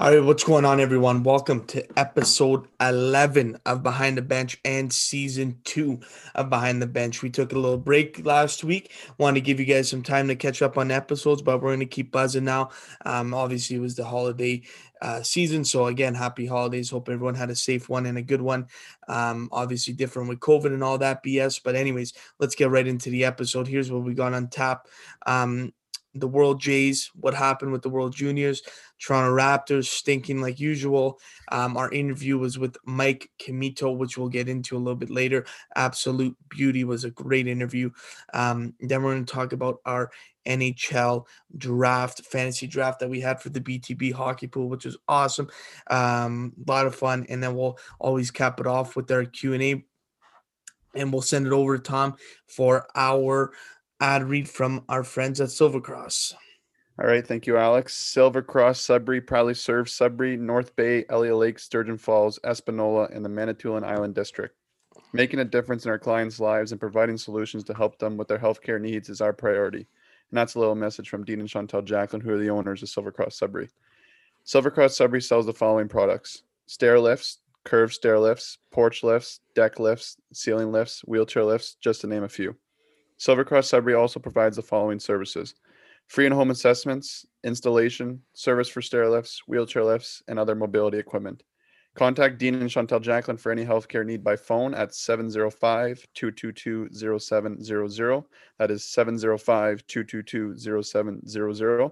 All right, what's going on, everyone? Welcome to episode 11 of Behind the Bench and season two of Behind the Bench. We took a little break last week. Wanted to give you guys some time to catch up on episodes, but we're going to keep buzzing now. Um, obviously, it was the holiday uh, season. So, again, happy holidays. Hope everyone had a safe one and a good one. Um, obviously, different with COVID and all that BS. But, anyways, let's get right into the episode. Here's what we got on tap. Um, the World Jays, what happened with the World Juniors, Toronto Raptors stinking like usual. Um, our interview was with Mike Commito, which we'll get into a little bit later. Absolute beauty was a great interview. Um, then we're going to talk about our NHL draft, fantasy draft that we had for the BTB hockey pool, which was awesome. Um, a lot of fun. And then we'll always cap it off with our Q&A and we'll send it over to Tom for our ad read from our friends at Silvercross. All right, thank you, Alex. Silvercross Sudbury proudly serves Sudbury, North Bay, Elliott Lake, Sturgeon Falls, Espanola, and the Manitoulin Island District. Making a difference in our clients' lives and providing solutions to help them with their healthcare needs is our priority. And that's a little message from Dean and Chantel Jacklin, who are the owners of Silvercross Sudbury. Silvercross Sudbury sells the following products stair lifts, curved stair lifts, porch lifts, deck lifts, ceiling lifts, wheelchair lifts, just to name a few. Silvercross Sudbury also provides the following services free and home assessments, installation, service for stair lifts, wheelchair lifts, and other mobility equipment. Contact Dean and Chantel Jacklin for any healthcare need by phone at 705 222 0700. That is 705 222 0700.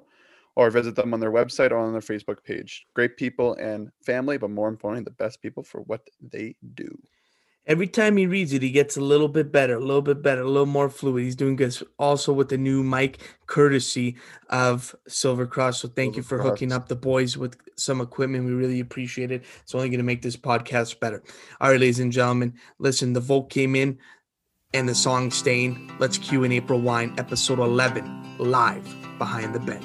Or visit them on their website or on their Facebook page. Great people and family, but more importantly, the best people for what they do every time he reads it, he gets a little bit better, a little bit better, a little more fluid. He's doing good. Also with the new mic, courtesy of Silver Cross. So thank Silver you for Cross. hooking up the boys with some equipment. We really appreciate it. It's only going to make this podcast better. All right, ladies and gentlemen, listen. The vote came in, and the song "Stain." Let's cue in April Wine, episode eleven, live behind the bench.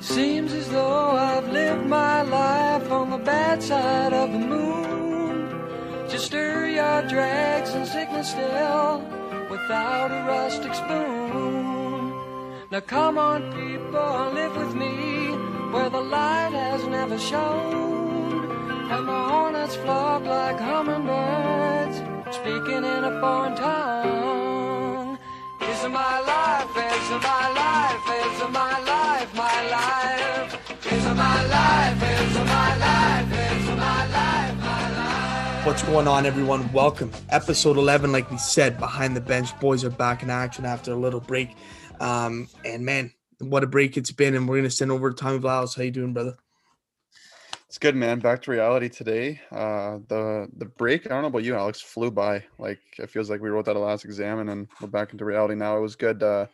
Seems as though I've lived my life on the bad side of the moon. To stir your dregs and sickness still without a rustic spoon. Now come on, people, live with me where the light has never shone. And the hornets flock like hummingbirds, speaking in a foreign tongue. Is my life, This is my life, What's going on, everyone? Welcome. Episode 11, like we said, Behind the Bench. Boys are back in action after a little break. Um, and man, what a break it's been. And we're going to send over to Tommy Vlahos. How you doing, brother? It's good, man. Back to reality today. Uh, the the break, I don't know about you, Alex, flew by. Like it feels like we wrote that last exam and then we're back into reality now. It was good. Uh,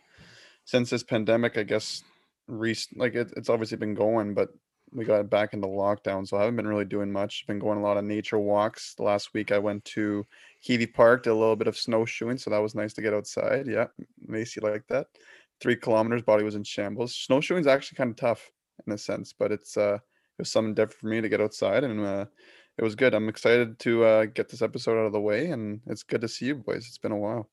since this pandemic, I guess, re- like it, it's obviously been going, but we got back into lockdown, so I haven't been really doing much. Been going a lot of nature walks. The last week I went to Kivi Park, did a little bit of snowshoeing, so that was nice to get outside. Yeah, Macy liked that. Three kilometers, body was in shambles. Snowshoeing is actually kind of tough in a sense, but it's uh, it was something different for me to get outside, and uh, it was good. I'm excited to uh, get this episode out of the way, and it's good to see you boys. It's been a while.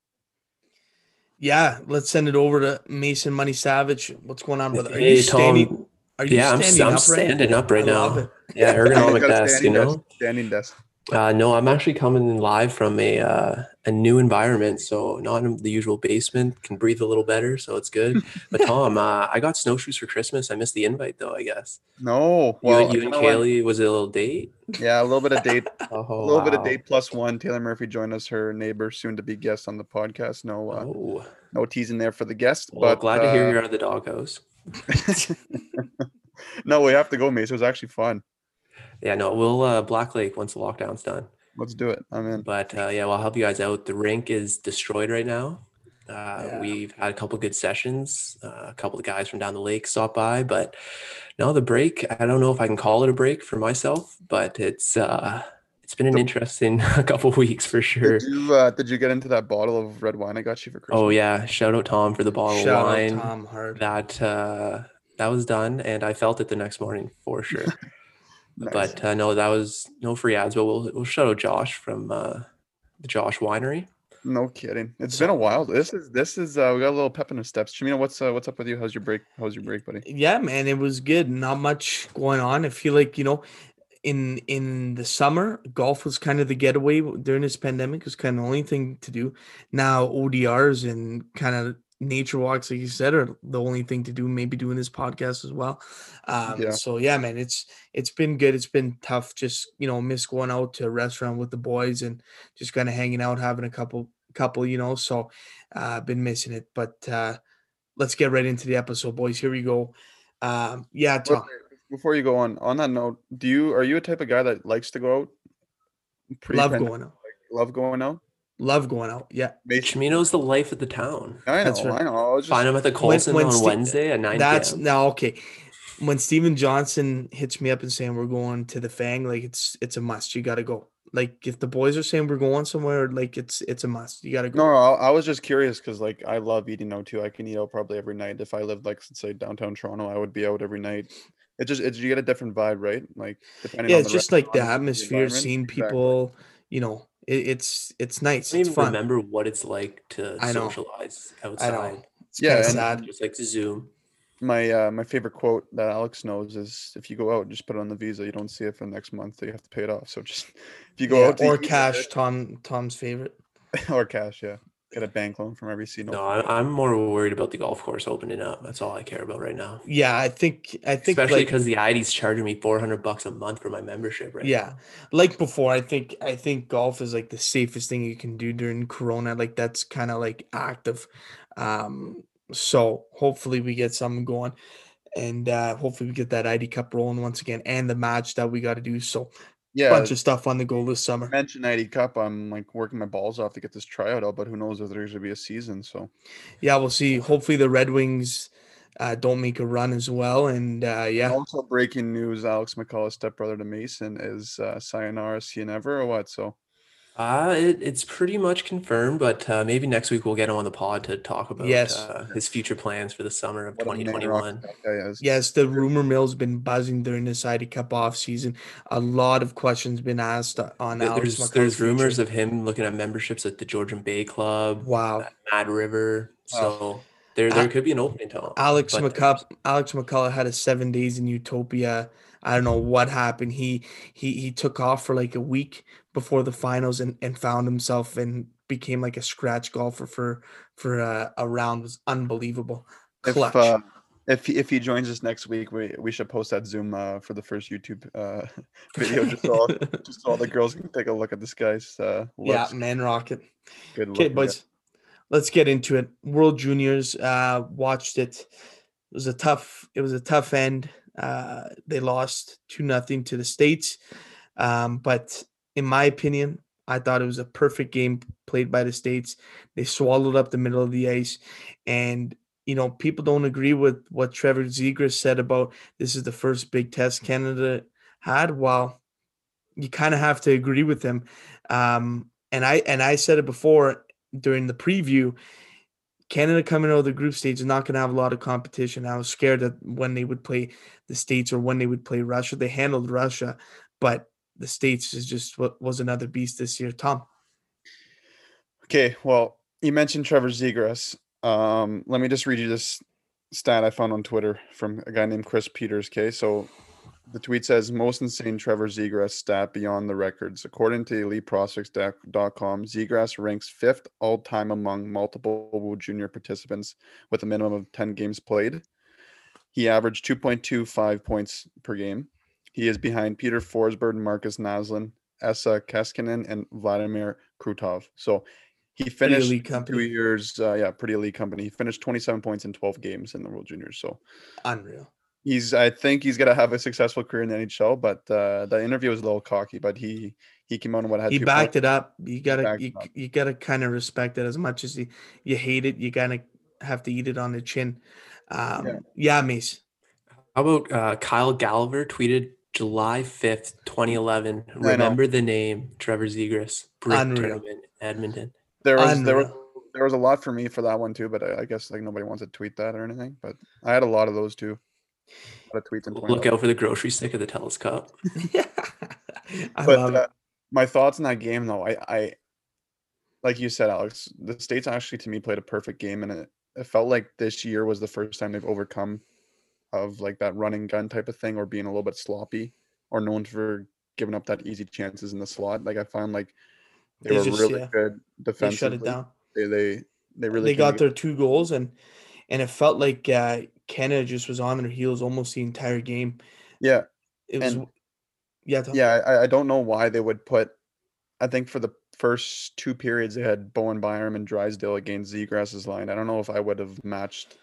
Yeah, let's send it over to Mason Money Savage. What's going on, brother? Are hey, you standing? Tom. Are you yeah, I'm, I'm standing up right now. Yeah, ergonomic desk, you know. Standing desk. Uh, no, I'm actually coming live from a uh, a new environment, so not in the usual basement. Can breathe a little better, so it's good. But Tom, uh, I got snowshoes for Christmas. I missed the invite though. I guess. No, well, you, you and Kaylee went... was it a little date? Yeah, a little bit of date. oh, a little wow. bit of date plus one. Taylor Murphy joined us, her neighbor, soon to be guest on the podcast. No, uh, oh. no teasing there for the guest. Well, but glad to hear uh, you're out of the doghouse. no, we have to go, Mace. It was actually fun. Yeah, no, we'll uh, Black Lake once the lockdown's done. Let's do it. I'm in. But uh, yeah, well, I'll help you guys out. The rink is destroyed right now. Uh, yeah. We've had a couple good sessions. Uh, a couple of guys from down the lake stopped by, but no, the break. I don't know if I can call it a break for myself, but it's uh, it's been an interesting couple weeks for sure. Did you, uh, did you get into that bottle of red wine I got you for Christmas? Oh yeah, shout out Tom for the bottle shout of wine. Tom Hard. That uh, that was done, and I felt it the next morning for sure. nice. But uh, no, that was no free ads. But we'll we'll shout out Josh from uh, the Josh Winery. No kidding. It's been a while. This is this is uh, we got a little pep in the steps. Chimino, what's uh, what's up with you? How's your break? How's your break, buddy? Yeah, man, it was good. Not much going on. I feel like you know, in in the summer, golf was kind of the getaway during this pandemic. It was kind of the only thing to do. Now ODRs and kind of nature walks, like you said, are the only thing to do. Maybe doing this podcast as well. Um, Yeah. So yeah, man, it's it's been good. It's been tough. Just you know, miss going out to a restaurant with the boys and just kind of hanging out, having a couple couple. You know, so uh, I've been missing it. But uh, let's get right into the episode, boys. Here we go. Um, yeah, Tom. wait, Before you go on, on that note, do you are you a type of guy that likes to go out? Love going out. Love going out. Love going out. Yeah. Mason- Chimino's the life of the town. I know. That's right. I know. I was just, Find him at the Colson when on Ste- Wednesday at 9 That's p.m. now okay. When Steven Johnson hits me up and saying we're going to the Fang, like it's it's a must. You got to go. Like if the boys are saying we're going somewhere, like it's it's a must. You got to go. No, no, I, I was just curious because like I love eating out too. I can eat out probably every night. If I lived like let's say downtown Toronto, I would be out every night. It just it's you get a different vibe, right? Like depending yeah, on it's the just like the atmosphere, environment. seeing Exactly. people. You know, it, it's it's nice. I don't It's even fun. remember what it's like to I know. socialize I outside. know. It's Yeah, kind of and- sad. Just like Zoom. My uh my favorite quote that Alex knows is if you go out, just put it on the visa. You don't see it for the next month, so you have to pay it off. So just if you go Yeah, out to or eat, cash. Tom Tom's favorite. or cash, yeah. Get a bank loan from every C. No, I, I'm more worried about the golf course opening up. That's all I care about right now. Yeah, I think I think Especially like because the ID's charging me 400 bucks a month for my membership right yeah like before i think i think golf is like the safest thing you can do during corona like that's kind of like active um so hopefully we get something going and uh hopefully we get that id cup rolling once again and the match that we got to do so Yeah, bunch of stuff on the go this summer mentioned ID Cup. I'm like working my balls off to get this tryout out, but who knows if there's gonna be a season. So yeah we'll see hopefully the red wings uh don't make a run as well and uh yeah Also, breaking news: Alex McCullough's stepbrother to Mason is uh, sayonara, see you never, or what? So Uh, it, it's pretty much confirmed, but uh, maybe next week we'll get him on the pod to talk about Yes. uh, his future plans for the summer of what a man rock 2021. that guy is. Yes, the rumor mill's been buzzing during this ID Cup off season. A lot of questions been asked on Th- Alex There's there's rumors of him looking at memberships at the Georgian Bay Club, wow. Mad River. Oh. So there A- there could be an opening to Alex but McCullough, Alex McCullough had a seven days in Utopia. I don't know what happened. He he he took off for like a week before the finals and, and found himself and became like a scratch golfer for for a, a round. It was unbelievable. If uh, if he, if he joins us next week, we we should post that Zoom uh, for the first YouTube uh, video, just so all, just so all the girls can take a look at this guy's uh, yeah, man, rocket. Good Okay, boys, let's get into it. World Juniors, uh, watched it. It was a tough. It was a tough end. Uh, they lost two nothing to the states, um, but in my opinion, I thought it was a perfect game played by the states. They swallowed up the middle of the ice, and you know people don't agree with what Trevor Zegras said about this is the first big test Canada had. Well, you kind of have to agree with him. Um, and I and I said it before during the preview. Canada coming out of the group stage is not going to have a lot of competition. I was scared that when they would play the states or when they would play Russia, they handled Russia, but the states is just what was another beast this year. Tom, Okay, well, you mentioned Trevor Zegras. Um, let me just read you this stat I found on Twitter from a guy named Chris Peters. Okay, so the tweet says most insane Trevor Zegras stat beyond the records. According to EliteProspects.com, Zegras ranks fifth all time among multiple Junior participants with a minimum of 10 games played. He averaged 2.25 points per game. He is behind Peter Forsberg, Markus Naslund, Esa Keskinen, and Vladimir Krutov. So he finished two years. Uh, yeah, pretty elite company. He finished 27 points in 12 games in the World Juniors. So unreal. He's. I think he's gonna have a successful career in the NHL. But uh, the interview was a little cocky. But he he came on and what had He backed points. it up. You gotta you, up. you gotta kind of respect it as much as you, you hate it. You gotta have to eat it on the chin. Um, yeah. Mace. How about uh, Kyle Gallagher tweeted July 5th, 2011. know. Remember the name Trevor Zegras, brick tournament, Edmonton. There was there was there was a lot for me for that one too. But I, I guess like nobody wants to tweet that or anything. But I had a lot of those too. A lot of tweets in Look out for the grocery stick of the telescope. Cup. I but love uh, my thoughts in that game though, I I like you said, Alex, the states actually to me played a perfect game, and it, it felt like this year was the first time they've overcome of like that running gun type of thing, or being a little bit sloppy, or known for giving up that easy chances in the slot. Like I found like they, They were just- really yeah, good They shut it down. They they they really they got get- their two goals and and it felt like uh, Canada just was on their heels almost the entire game. yeah It was And- yeah, yeah. I, I don't know why they would put. I think for the first two periods they had Bowen Byram and Drysdale against Zegras's line. I don't know if I would have matched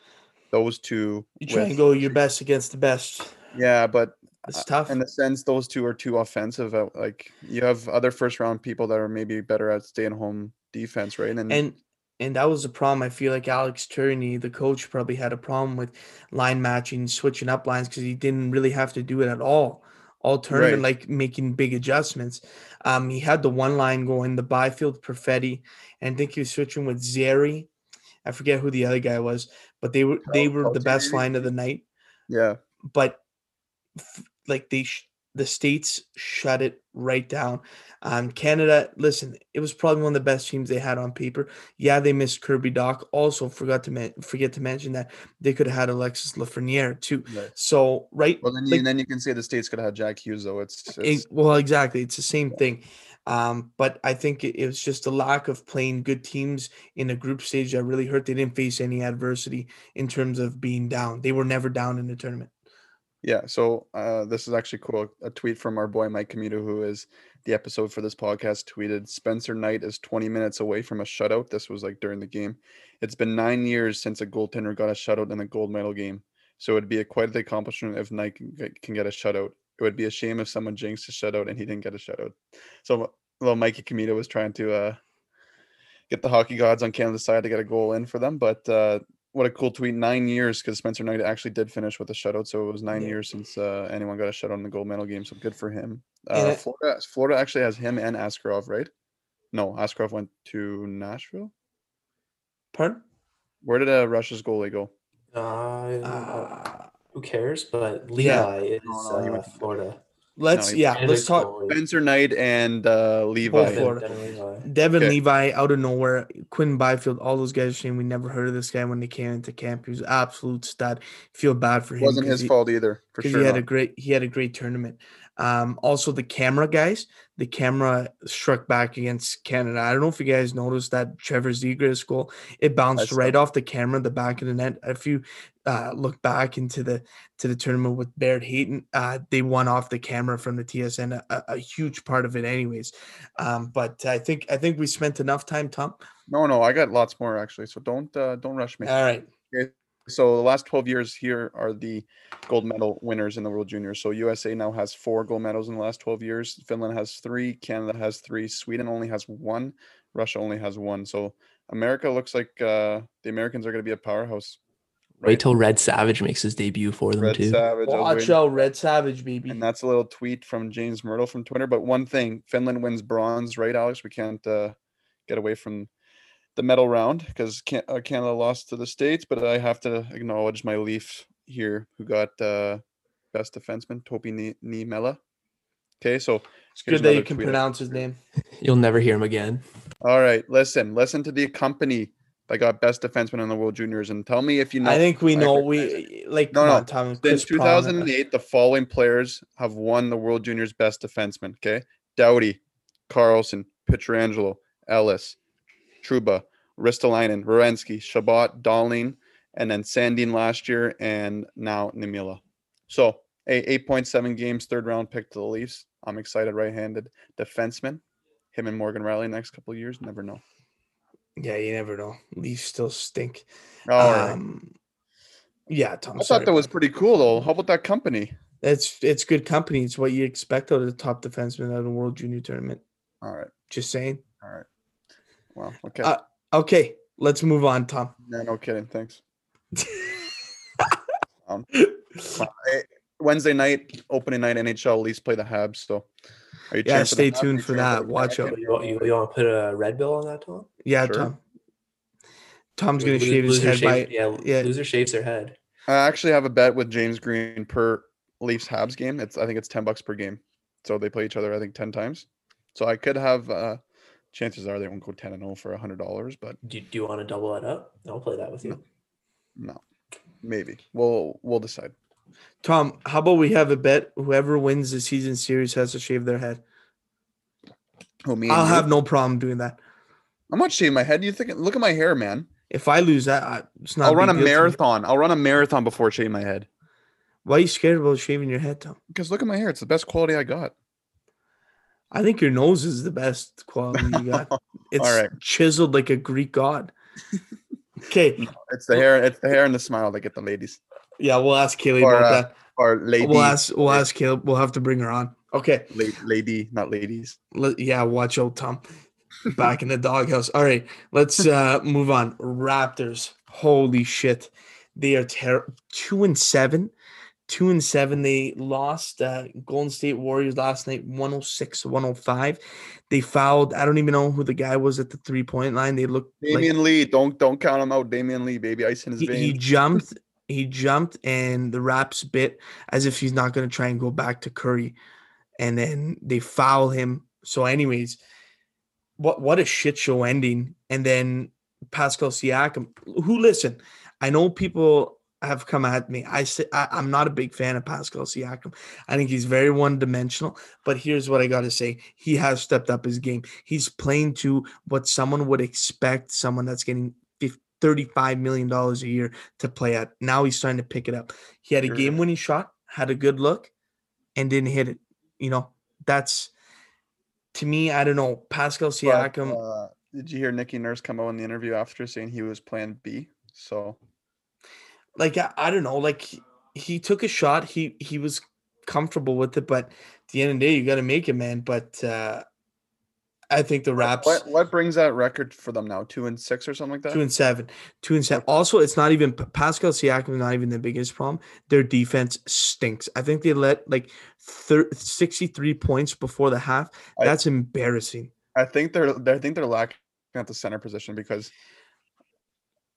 those two. You try and go your best against the best. Yeah, but It's tough. in the sense those two are too offensive. uh, Like you have other first round people that are maybe better at staying home defense, right? And, and and that was the problem. I feel like Alex Tourigny, the coach, probably had a problem with line matching, switching up lines because he didn't really have to do it at all. All tournament, like making big adjustments. Um, he had the one line going, the Byfield Perfetti, and I think he was switching with Zary. I forget who the other guy was, but they were they were the best line of the night. yeah, but like they sh- the states shut it right down um canada. Listen it was probably one of the best teams they had on paper. Yeah they missed Kirby Dach. Also forgot to men- forget to mention that they could have had alexis lafreniere too. Right. so right Well, then you, like, then you can say the states could have had Jack Hughes though. It's, it- well exactly. It's the same thing. Um but i think it, it was just a lack of playing good teams in a group stage that really hurt. They didn't face any adversity in terms of being down. They were never down in the tournament Yeah, so uh, this is actually cool. A tweet from our boy Mike Commito, who is the episode for this podcast, tweeted Spencer Knight is 20 minutes away from a shutout. This was like during the game. It's been nine years since a goaltender got a shutout in a gold medal game. So it'd be a quite the accomplishment if Knight can get, a shutout. It would be a shame if someone jinxed a shutout and he didn't get a shutout. So little Mikey Commito was trying to uh, get the hockey gods on Canada's side to get a goal in for them, but uh, what a cool tweet. Nine years because Spencer Knight actually did finish with a shutout. So it was nine Yeah. years since uh, anyone got a shutout in the gold medal game. So good for him. And Uh, it- Florida, Florida actually has him and Askarov, right? No, Askarov went to Nashville. pardon Where did uh, Russia's goalie go? Uh, uh, who cares? But Levi Yeah. is No, no, uh, went to- Florida. Let's he- yeah let's talk goalie, Spencer Knight and uh, Levi. Both Devon Levi. Devon Okay. Levi out of nowhere, Quinn Byfield, all those guys are saying we never heard of this guy when they came into camp. He was absolute stud. Feel bad for him. wasn't 'cause his he, fault either, for because sure. he had a great he had a great tournament. Um, also the camera guys, the camera struck back against Canada. I don't know if you guys noticed that Trevor Zegras goal. It bounced saw right off the camera, the back of the net. If you uh, look back into the to the tournament with Barrett Hayton, uh, they won off the camera from the TSN, a, a- huge part of it, anyways. Um, but I think I think we spent enough time, Tom. No, no, I got lots more actually. So don't uh, don't rush me. All right. So the last 12 years here are the gold medal winners in the World Juniors. So USA now has four gold medals in the last 12 years. Finland has three. Canada has three. Sweden only has one. Russia only has one. So America looks like uh, the Americans are going to be a powerhouse. Wait till Red Savage makes his debut for them Red too. Savage. Watch out, Red Savage, baby. And that's a little tweet from James Mirtle from Twitter. But one thing, Finland wins bronze, right, Alex? We can't uh, get away from the medal round because can- uh, Canada lost to the States. But I have to acknowledge my Leaf here, who got uh, best defenseman, Topi Niemela. Okay, so It's good that you can tweet. pronounce his name. You'll never hear him again. All right, listen, listen to the company that got best defenseman in the World Juniors, and tell me if you know. I think we know we like No, no. Tom. Since Chris Pronger. 2008, the following players have won the World Juniors Best Defenseman. Okay, Doughty, Karlsson, Pietrangelo, Ellis, Trouba, Ristolainen, Rorensky, Shabbat, Darling, and then Sandin last year, and now Niemela. So a 8.7 games, third round pick to the Leafs. I'm excited. Right-handed defenseman. Him and Morgan Rielly next couple of years. Never know. Yeah, you never know. Leafs still stink. Right. um, yeah, Tom. I thought that was bud. pretty cool though. How about that company? It's it's good company. It's what you expect out of the top defenseman out of the World Junior Tournament. All right. Just saying. All right. Well, okay. Uh, Okay, let's move on, Tom. no, no kidding. Thanks. Um, Wednesday night, opening night, NHL Leafs play the Habs. So, Yeah, cheering for stay tuned for that. Watch out. You, want- you, you want to put a red bill on that, Tom? Yeah, Sure. Tom. Tom's gonna shave his loser head by. yeah, yeah. loser shaves their head. I actually have a bet with James Green per Leafs Habs game. It's I think it's ten bucks per game. So they play each other I think ten times. So I could have uh, chances are they won't go 10 and 0 for a hundred dollars, but Do, do you want to double that up? I'll play that with you. no, maybe we'll we'll decide. Tom, how about we have a bet? Whoever wins the season series has to shave their head. Oh, me I'll you? have no problem doing that. I'm not shaving my head. You think? Look at my hair, man. If I lose that, I, it's not. I'll run a big deal to me. marathon. I'll run a marathon before shaving my head. Why are you scared about shaving your head, Tom? Because look at my hair. It's the best quality I got. I think your nose is the best quality you got. It's right. chiseled like a Greek god. Okay, It's the hair. It's the hair and the smile that get the ladies yeah, we'll ask Kaylee Or, about uh, that. or lady. We'll ask. We'll ask Kaylee. We'll have to bring her on. Okay. la- lady, not ladies. Yeah, watch old Tom. Back in the doghouse. All right, let's uh move on. Raptors. Holy shit. They are terrible. Two and seven. Two and seven. They lost uh Golden State Warriors last night, 106 105. They fouled. I don't even know who the guy was at the three-point line. They looked like Damion Lee. Don't don't count him out. Damion Lee, baby, ice in his he, he jumped. He jumped, and the Raps bit as if he's not going to try and go back to Curry, and then they foul him. So, anyways, what what a shit show ending. And then Pascal Siakam, who listen, I know people have come at me. I say I, I'm not a big fan of Pascal Siakam. I think he's very one dimensional. But here's what I got to say: he has stepped up his game. He's playing to what someone would expect. Someone that's getting. 35 million dollars a year to play at. Now he's starting to pick it up. He had a Sure. game winning shot, had a good look, and didn't hit it. You know, that's to me, I don't know. Pascal But, Siakam, uh, did you hear Nicky Nurse come out in the interview after saying he was Plan B? So like I, I don't know, like he, he took a shot. He he was comfortable with it, but at the end of the day, you got to make it, man. But uh I think the Raps what what brings that record for them now? Two and six or something like that. two and seven, two and seven. Also, it's not even Pascal Siakam is not even the biggest problem. Their defense stinks. I think they let like thir- 63 points before the half. I- That's embarrassing. I think they're I think they're lacking at the center position because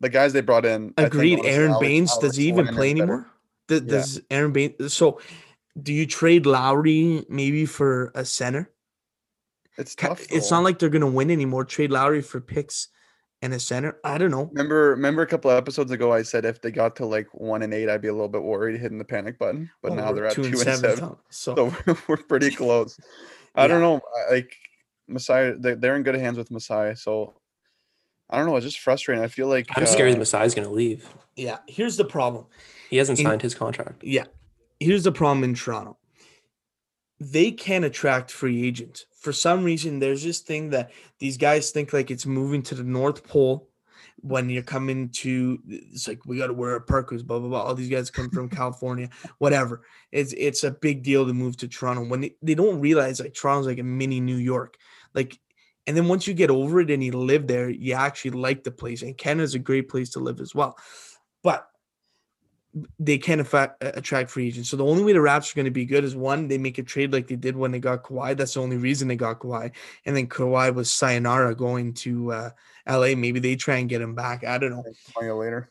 the guys they brought in. I think Agreed. honestly, Aron Alex- Baynes, Alex does he even play anymore? Does, Yeah. does Aron Baynes? So, do you trade Lowry maybe for a center? It's Ca- tough. It's not like they're gonna win anymore. Trade Lowry for picks and a center. I don't know. Remember, remember a couple of episodes ago, I said if they got to like one and eight, I'd be a little bit worried hitting the panic button. But Well, now they're at two and seven, Tom, So, so we're, we're pretty close. I don't know, like Masai, they- they're in good hands with Masai. So I don't know. It's just frustrating. I feel like I'm scared uh, Masai's going to leave. yeah. Here's the problem. He hasn't in- signed his contract. Yeah. Here's the problem in Toronto. They can attract free agents. For some reason, there's this thing that these guys think like it's moving to the North Pole when you're coming to it's like we gotta wear a Perkins, blah blah blah. All these guys come from California, whatever. It's it's a big deal to move to Toronto when they, they don't realize like Toronto's like a mini New York. Like and then once you get over it and you live there, you actually like the place. And Canada's a great place to live as well. But they can affect, attract free agents. So the only way the Raps are going to be good is one, they make a trade like they did when they got Kawhi. That's the only reason they got Kawhi. And then Kawhi was sayonara going to uh, LA. Maybe they try and get him back. I don't know. Later.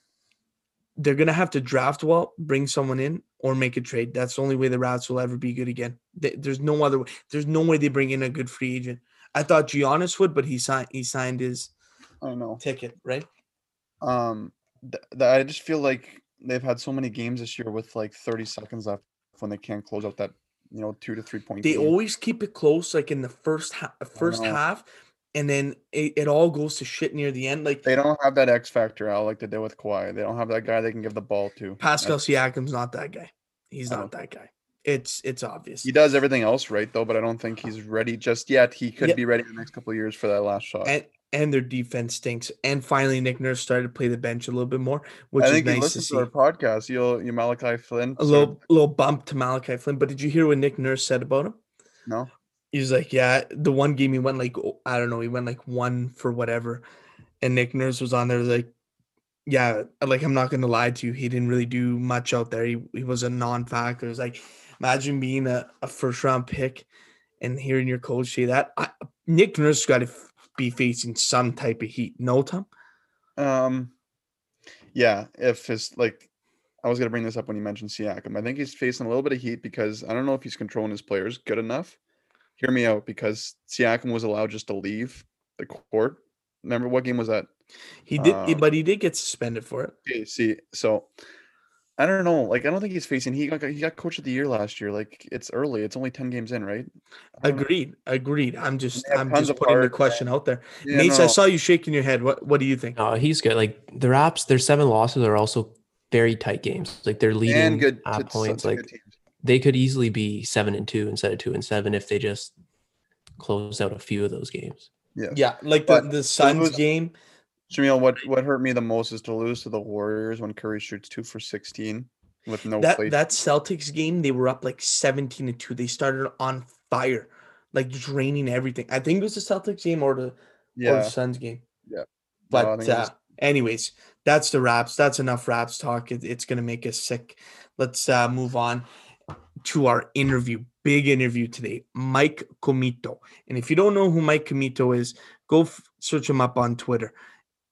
They're going to have to draft well, bring someone in, or make a trade. That's the only way the Raps will ever be good again. There's no other way. There's no way they bring in a good free agent. I thought Giannis would, but he signed he signed his I know. ticket, right? Um, th- th- I just feel like they've had so many games this year with like 30 seconds left when they can't close out that you know two to three point. They game. always keep it close, like in the first half, first half, and then it, it all goes to shit near the end. Like They don't have that X factor, Al, like they did with Kawhi. They don't have that guy they can give the ball to. Pascal That's- Siakam's not that guy. He's not that guy. It's it's obvious. He does everything else right though, but I don't think he's ready just yet. He could Yeah. be ready in the next couple of years for that last shot. And and their defense stinks. And finally, Nick Nurse started to play the bench a little bit more, which I is think he nice to see. to, our podcast. You'll you Malachi Flynn. a little little bump to Malachi Flynn. But did you hear what Nick Nurse said about him? no. He was like, "Yeah, the one game he went like I don't know, he went like one for whatever," and Nick Nurse was on there like, "Yeah, like I'm not gonna lie to you, he didn't really do much out there. He he was a non-factor. It's like imagine being a, a first round pick and hearing your coach say that. I, Nick Nurse got to be facing some type of heat. No, Tom. Um, yeah. If his like, I was gonna bring this up when you mentioned Siakam. I think he's facing a little bit of heat because I don't know if he's controlling his players good enough. Hear me out, because Siakam was allowed just to leave the court. Remember what game was that? He did, Um, but he did get suspended for it. Okay, see, so I don't know. Like, I don't think he's facing. He got he got coach of the year last year. Like, it's early. It's only ten games in, right? I don't know. Agreed, agreed. I'm just, have I'm just of putting the heart, question out there. Yeah, Mace, no, I saw you shaking your head. What, what do you think? No, he's good. Like the Raps, their seven losses are also very tight games. Like they're leading and good at to- points. some Like good they could easily be seven and two instead of two and seven if they just close out a few of those games. Yeah. Yeah, like the, But the Suns lose- game. Shamil, what what hurt me the most is to lose to the Warriors when Curry shoots two for sixteen with no that play. that Celtics game, they were up like 17 to 2. They started on fire, like draining everything. I think it was the Celtics game or the or yeah, the Suns game. Yeah. But it uh, was- anyways, that's the raps. That's enough raps talk. It, it's gonna make us sick. Let's uh, move on to our interview. Big interview today. Mike Commito. And if you don't know who Mike Commito is, go f- search him up on Twitter.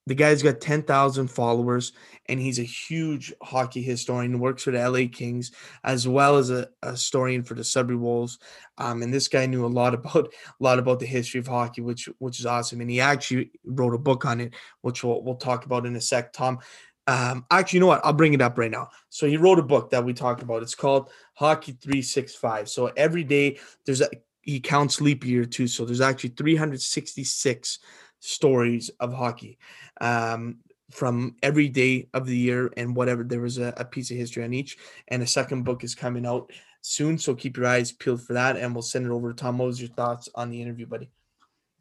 The guy's got 10,000 followers and he's a huge hockey historian, works for the LA Kings as well as a, a historian for the Sudbury Wolves. Um, and this guy knew a lot about a lot about the history of hockey, which which is awesome. And he actually wrote a book on it, which we'll we'll talk about in a sec. Tom, um, actually, you know what? I'll bring it up right now. So he wrote a book that we talked about. It's called Hockey Three Six Five. So every day there's a he counts leap year too. So there's actually 366 stories of hockey um, from every day of the year and whatever. There was a, a piece of history on each, and a second book is coming out soon. So keep your eyes peeled for that, and we'll send it over to Tom. What was your thoughts on the interview, buddy?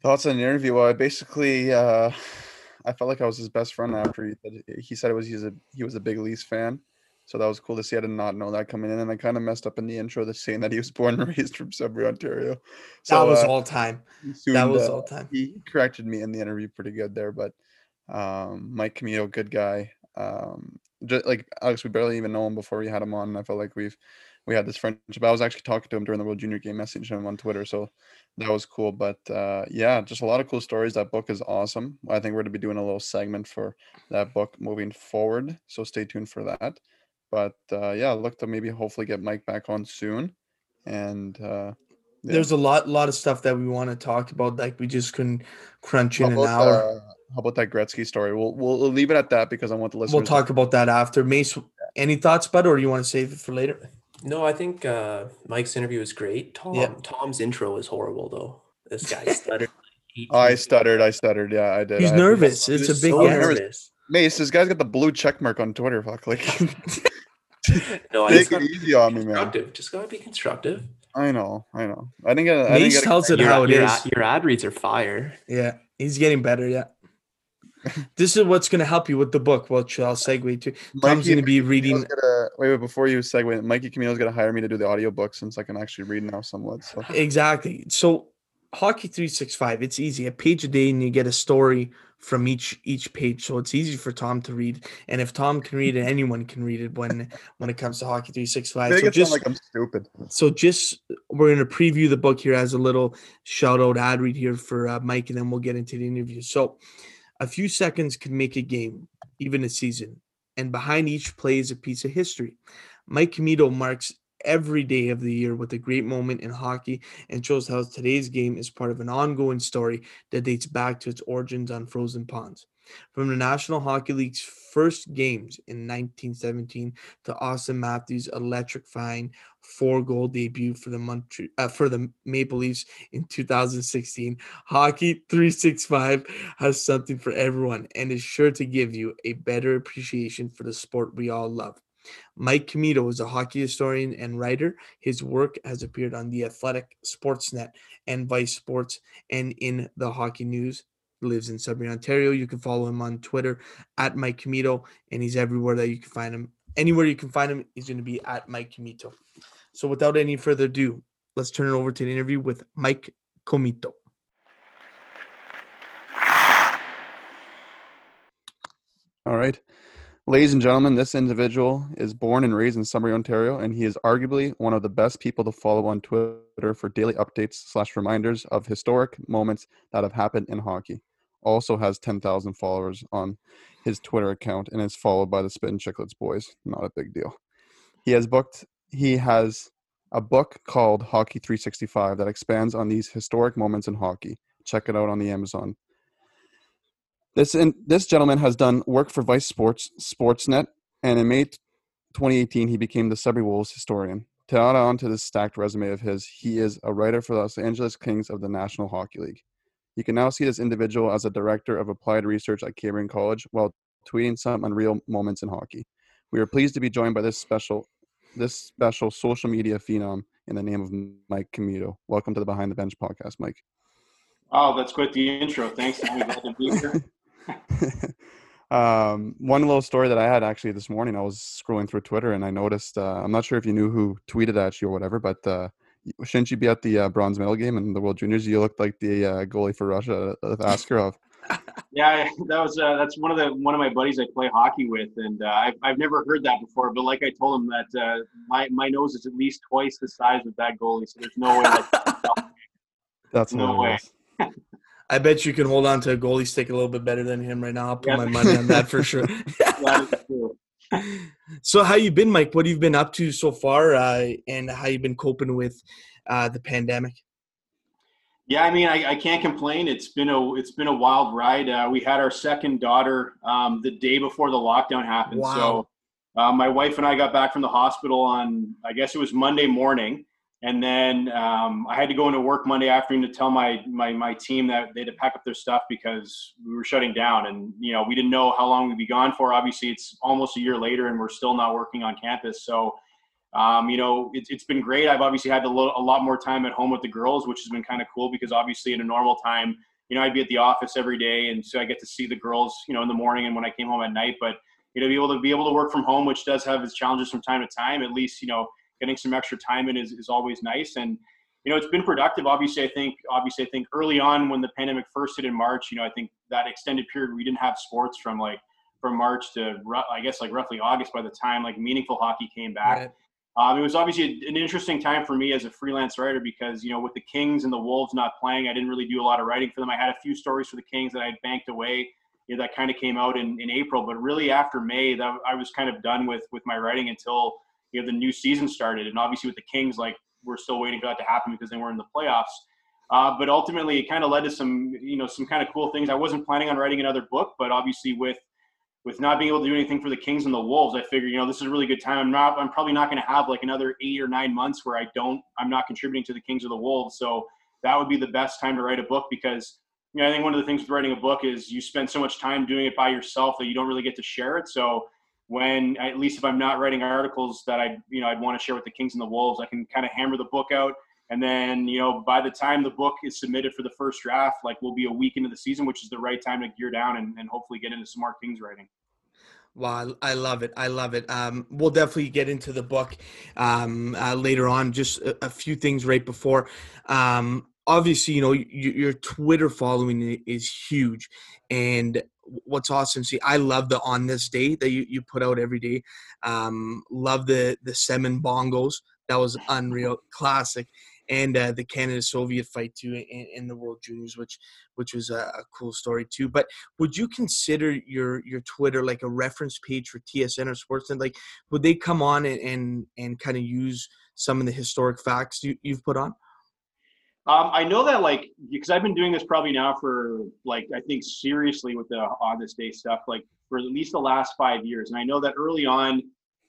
thoughts on the interview. Well, I basically, uh, I felt like I was his best friend after he said, he said it was a he was a big Leafs fan. So that was cool to see. I did not know that coming in, and I kind of messed up in the intro, the saying that he was born and raised from Sudbury, Ontario. So that was uh, all time. That was uh, all time. he corrected me in the interview pretty good there, but um, Mike Commito, good guy. Um, just like Alex, we barely even know him before we had him on. And I felt like we've we had this friendship. I was actually talking to him during the World Junior game, messaging him on Twitter, so that was cool. But uh, yeah, just a lot of cool stories. That book is awesome. I think we're going to be doing a little segment for that book moving forward, so stay tuned for that. But uh, yeah, look to maybe hopefully get Mike back on soon, and uh, yeah. There's a lot, lot of stuff that we want to talk about. Like we just couldn't crunch in How an hour. uh, how about that Gretzky story? We'll, we'll we'll leave it at that because I want the listeners. we'll to- talk about that after. Mace, any thoughts, bud, or do you want to save it for later? No, I think uh, Mike's interview was great. Tom Yeah. Tom's intro is horrible though. This guy stuttered. I stuttered. I stuttered. Yeah, I did. He's I- nervous. He It's was a big so guest. nervous. Mace, this guy's got the blue check mark on Twitter. Fuck, like, No, I take just it easy on me, man. Just gotta be constructive. I know, I know. I didn't. I didn't Mace get tells it how it your, is. ad, your ad reads are fire. Yeah, he's getting better. Yeah. this is what's going to help you with the book, which I'll segue to. Tom's Mikey going to be reading. Gonna, wait, wait, before you segue, Mikey Commito's gonna hire me to do the audiobook since I can actually read now somewhat. So Exactly. So, Hockey 365, it's easy. A page a day, and you get a story from each each page. So it's easy for Tom to read. And if Tom can read it, anyone can read it when when it comes to Hockey 365. make So just like I'm stupid. so just we're going to preview the book here as a little shout out ad read here for uh, Mike, and then we'll get into the interview. So, a few seconds can make a game, even a season, and behind each play is a piece of history. Mike Commito marks every day of the year with a great moment in hockey and shows how today's game is part of an ongoing story that dates back to its origins on frozen ponds. From the National Hockey League's first games in 1917 to Auston Matthews' electrifying four-goal debut for the Montreal uh, for the Maple Leafs in 2016, Hockey 365 has something for everyone and is sure to give you a better appreciation for the sport we all love. Mike Commito is a hockey historian and writer. His work has appeared on The Athletic, Sportsnet, and Vice Sports, and in the Hockey News. He lives in Sudbury, Ontario. You can follow him on Twitter at Mike Commito, and he's everywhere that you can find him. Anywhere you can find him, he's going to be at Mike Commito. So, without any further ado, let's turn it over to the interview with Mike Commito. All right. Ladies and gentlemen, this individual is born and raised in Sudbury, Ontario, and he is arguably one of the best people to follow on Twitter for daily updates slash reminders of historic moments that have happened in hockey. Also has 10,000 followers on his Twitter account and is followed by the Spittin' Chicklets boys. Not a big deal. He has booked, he has a book called Hockey 365 that expands on these historic moments in hockey. Check it out on the Amazon This and this gentleman has done work for Vice Sports, Sportsnet, and in May 2018 he became the Sudbury Wolves historian. To add on to this stacked resume of his, he is a writer for the Los Angeles Kings of the National Hockey League. You can now see this individual as a director of applied research at Cambrian College while tweeting some unreal moments in hockey. We are pleased to be joined by this special this special social media phenom in the name of Mike Commito. Welcome to the Behind the Bench podcast, Mike. Oh, that's quite the intro. Thanks. I'm glad to be here. um, one little story that I had actually this morning, I was scrolling through Twitter and I noticed, uh, I'm not sure if you knew who tweeted at you or whatever, but uh, shouldn't you be at the uh, bronze medal game in the World Juniors? You looked like the uh, goalie for Russia, uh, Askarov. yeah, that was uh, that's one of the one of my buddies I play hockey with, and I've I've never heard that before. But like I told him that my my nose is at least twice the size of that goalie, so there's no way. That's no way. I bet you can hold on to a goalie stick a little bit better than him right now. I'll put my money on that for sure. so, how you been, Mike? What have you been up to so far, uh, and how you been coping with uh, the pandemic? Yeah, I mean, I, I, can't complain. It's been a it's been a wild ride. Uh, we had our second daughter um, the day before the lockdown happened. Wow. So, uh, my wife and I got back from the hospital on I guess it was Monday morning and then um, I had to go into work Monday afternoon to tell my, my my team that they had to pack up their stuff because we were shutting down, and you know we didn't know how long we'd be gone for. Obviously, it's almost a year later, and we're still not working on campus. So, um, you know, it, it's been great. I've obviously had a, a lot more time at home with the girls, which has been kind of cool because obviously in a normal time, you know, I'd be at the office every day, and so I get to see the girls, you know, in the morning and when I came home at night. But you know, be able to be able to work from home, which does have its challenges from time to time. At least, you know getting some extra time in is, is always nice. And, you know, it's been productive. Obviously, I think, obviously, I think early on when the pandemic first hit in March, you know, I think that extended period we didn't have sports from like from March to I guess like roughly August by the time like meaningful hockey came back. Right. Um, it was obviously an interesting time for me as a freelance writer because you know with the Kings and the Wolves not playing, I didn't really do a lot of writing for them. I had a few stories for the Kings that I had banked away. You know, that kind of came out in, in April, but really after May, that I was kind of done with with my writing until you know the new season started, and obviously with the Kings, like we're still waiting for that to happen because they were in the playoffs. Uh, but ultimately, it kind of led to some you know some kind of cool things. I wasn't planning on writing another book, but obviously with with not being able to do anything for the Kings and the Wolves, I figured, you know, this is a really good time. I'm not, I'm probably not going to have like another eight or nine months where I don't, I'm not contributing to the Kings or the Wolves. So that would be the best time to write a book because, you know, I think one of the things with writing a book is you spend so much time doing it by yourself that you don't really get to share it. So when at least if I'm not writing articles that I you know I'd want to share with the Kings and the Wolves, I can kind of hammer the book out. And then you know by the time the book is submitted for the first draft, like we'll be a week into the season, which is the right time to gear down and, and hopefully get into some more Kings writing. Wow, I love it. I love it. Um, we'll definitely get into the book um, uh, later on. Just a, a, few things right before. Um, obviously, you know, your Twitter following is huge, and what's awesome. See, I love the on this day that you, you put out every day. Um, love the the Semin bongos. That was unreal, classic, and uh, the Canada Soviet fight too in, in, the World Juniors, which which was a, a, cool story too. But would you consider your your Twitter like a reference page for TSN or Sportsnet? Like, would they come on and and, and kind of use some of the historic facts you, you've put on? Um, I know that like because I've been doing this probably now for like I think seriously with the on this day stuff like for at least the last five years, and I know that early on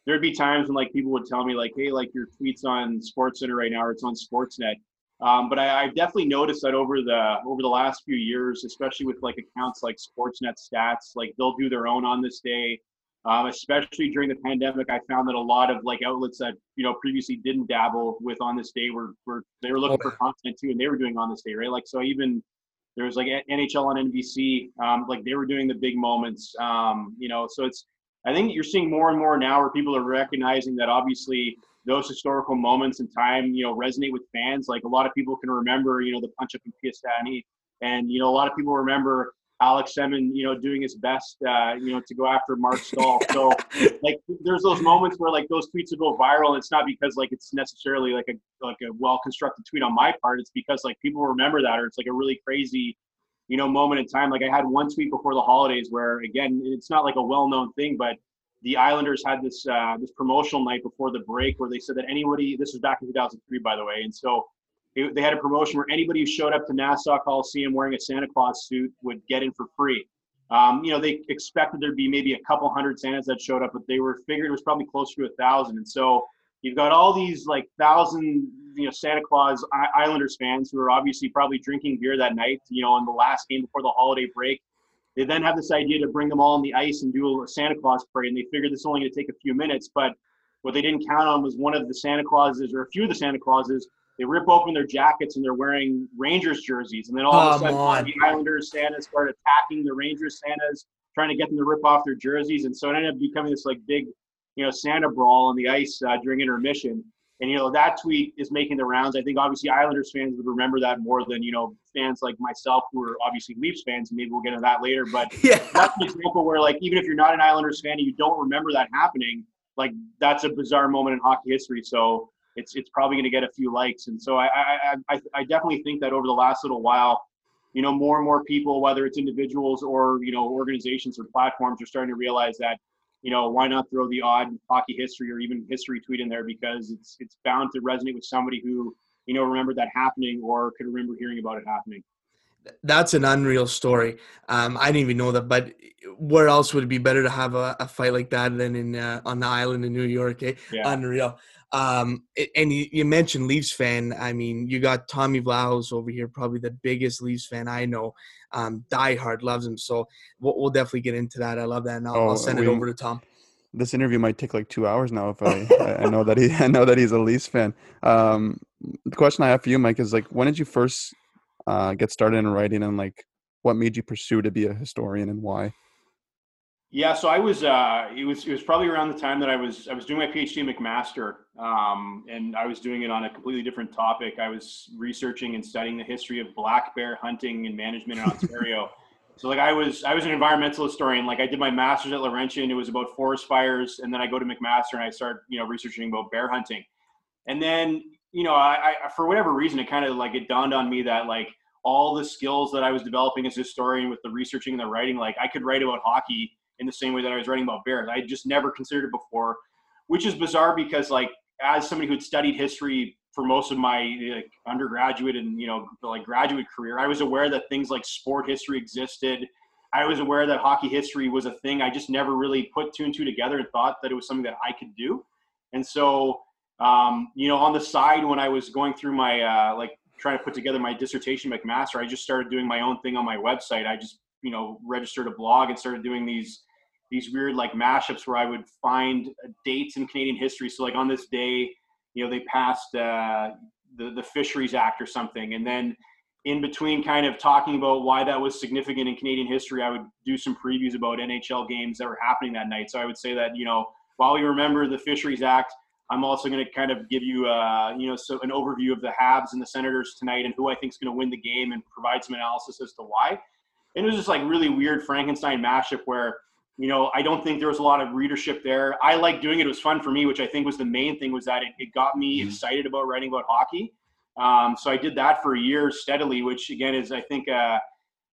there'd be times when like people would tell me like, hey, like your tweets on Sports Center right now or it's on Sportsnet. Um, but I, I've definitely noticed that over the over the last few years, especially with like accounts like Sportsnet Stats, like they'll do their own on this day. Um, especially during the pandemic, I found that a lot of like outlets that you know previously didn't dabble with on this day were, were they were looking for content too, and they were doing on this day, right? Like so, even there was like NHL on NBC, um, like they were doing the big moments, um, you know. So it's I think you're seeing more and more now where people are recognizing that obviously those historical moments in time, you know, resonate with fans. Like a lot of people can remember, you know, the punch up in Piestany, and you know, a lot of people remember Alex Semin, you know, doing his best, uh, you know, to go after Marc Staal. So, like, there's those moments where like those tweets will go viral. And it's not because like it's necessarily like a like a well constructed tweet on my part. It's because like people remember that, or it's like a really crazy, you know, moment in time. Like I had one tweet before the holidays where again, it's not like a well known thing, but the Islanders had this uh, this promotional night before the break where they said that anybody. This was back in 2003, by the way, and so they had a promotion where anybody who showed up to Nassau Coliseum wearing a Santa Claus suit would get in for free. Um, you know, they expected there'd be maybe a couple hundred Santas that showed up, but they were figured it was probably closer to a thousand. And so you've got all these like thousand, you know, Santa Claus Islanders fans who are obviously probably drinking beer that night, you know, on the last game before the holiday break. They then have this idea to bring them all on the ice and do a Santa Claus parade, and they figured this is only going to take a few minutes. But what they didn't count on was one of the Santa Clauses, or a few of the Santa Clauses, they rip open their jackets and they're wearing Rangers jerseys. And then all of a sudden, on. the Islanders Santas start attacking the Rangers Santas, trying to get them to rip off their jerseys. And so it ended up becoming this like big, you know, Santa brawl on the ice uh, during intermission. And you know that tweet is making the rounds. I think obviously Islanders fans would remember that more than you know fans like myself who are obviously Leafs fans. And maybe we'll get into that later. But yeah. that's an example where like even if you're not an Islanders fan and you don't remember that happening, like that's a bizarre moment in hockey history. So it's it's probably going to get a few likes. And so I, I I I definitely think that over the last little while, you know, more and more people, whether it's individuals or you know organizations or platforms, are starting to realize that you know why not throw the odd hockey history or even history tweet in there because it's it's bound to resonate with somebody who you know remembered that happening or could remember hearing about it happening that's an unreal story. Um, I didn't even know that, but where else would it be better to have a, a fight like that than in uh, on the island in New York? Eh? Yeah. Unreal. Um, and you, you, mentioned Leafs fan. I mean, you got Tommy Vlahos over here, probably the biggest Leafs fan I know. Um, diehard loves him. So we'll, we'll, definitely get into that. I love that, and I'll, oh, I'll send we, it over to Tom. This interview might take like two hours now if I, I know that he I know that he's a Leafs fan. Um, the question I have for you, Mike, is like, when did you first uh, get started in writing, and like, what made you pursue to be a historian, and why? Yeah, so I was. Uh, it was. It was probably around the time that I was. I was doing my PhD in McMaster, um, and I was doing it on a completely different topic. I was researching and studying the history of black bear hunting and management in Ontario. so, like, I was. I was an environmental historian. Like, I did my master's at Laurentian. It was about forest fires, and then I go to McMaster and I start, you know, researching about bear hunting. And then, you know, I, I for whatever reason, it kind of like it dawned on me that like all the skills that I was developing as a historian with the researching and the writing, like I could write about hockey in the same way that I was writing about bears. I just never considered it before, which is bizarre because like as somebody who had studied history for most of my like, undergraduate and you know like graduate career, I was aware that things like sport history existed. I was aware that hockey history was a thing. I just never really put two and two together and thought that it was something that I could do. And so, um, you know, on the side when I was going through my uh, like trying to put together my dissertation McMaster, I just started doing my own thing on my website. I just you know registered a blog and started doing these these weird like mashups where I would find uh, dates in Canadian history. So like on this day, you know, they passed uh, the the Fisheries Act or something, and then in between kind of talking about why that was significant in Canadian history, I would do some previews about NHL games that were happening that night. So I would say that you know while we remember the Fisheries Act. I'm also going to kind of give you, uh, you know, so an overview of the Habs and the Senators tonight and who I think is going to win the game and provide some analysis as to why. And it was just like really weird Frankenstein mashup where you know, I don't think there was a lot of readership there. I like doing it. It was fun for me, which I think was the main thing was that it, it got me mm-hmm. excited about writing about hockey. Um, so I did that for a year steadily, which again is, I think, uh,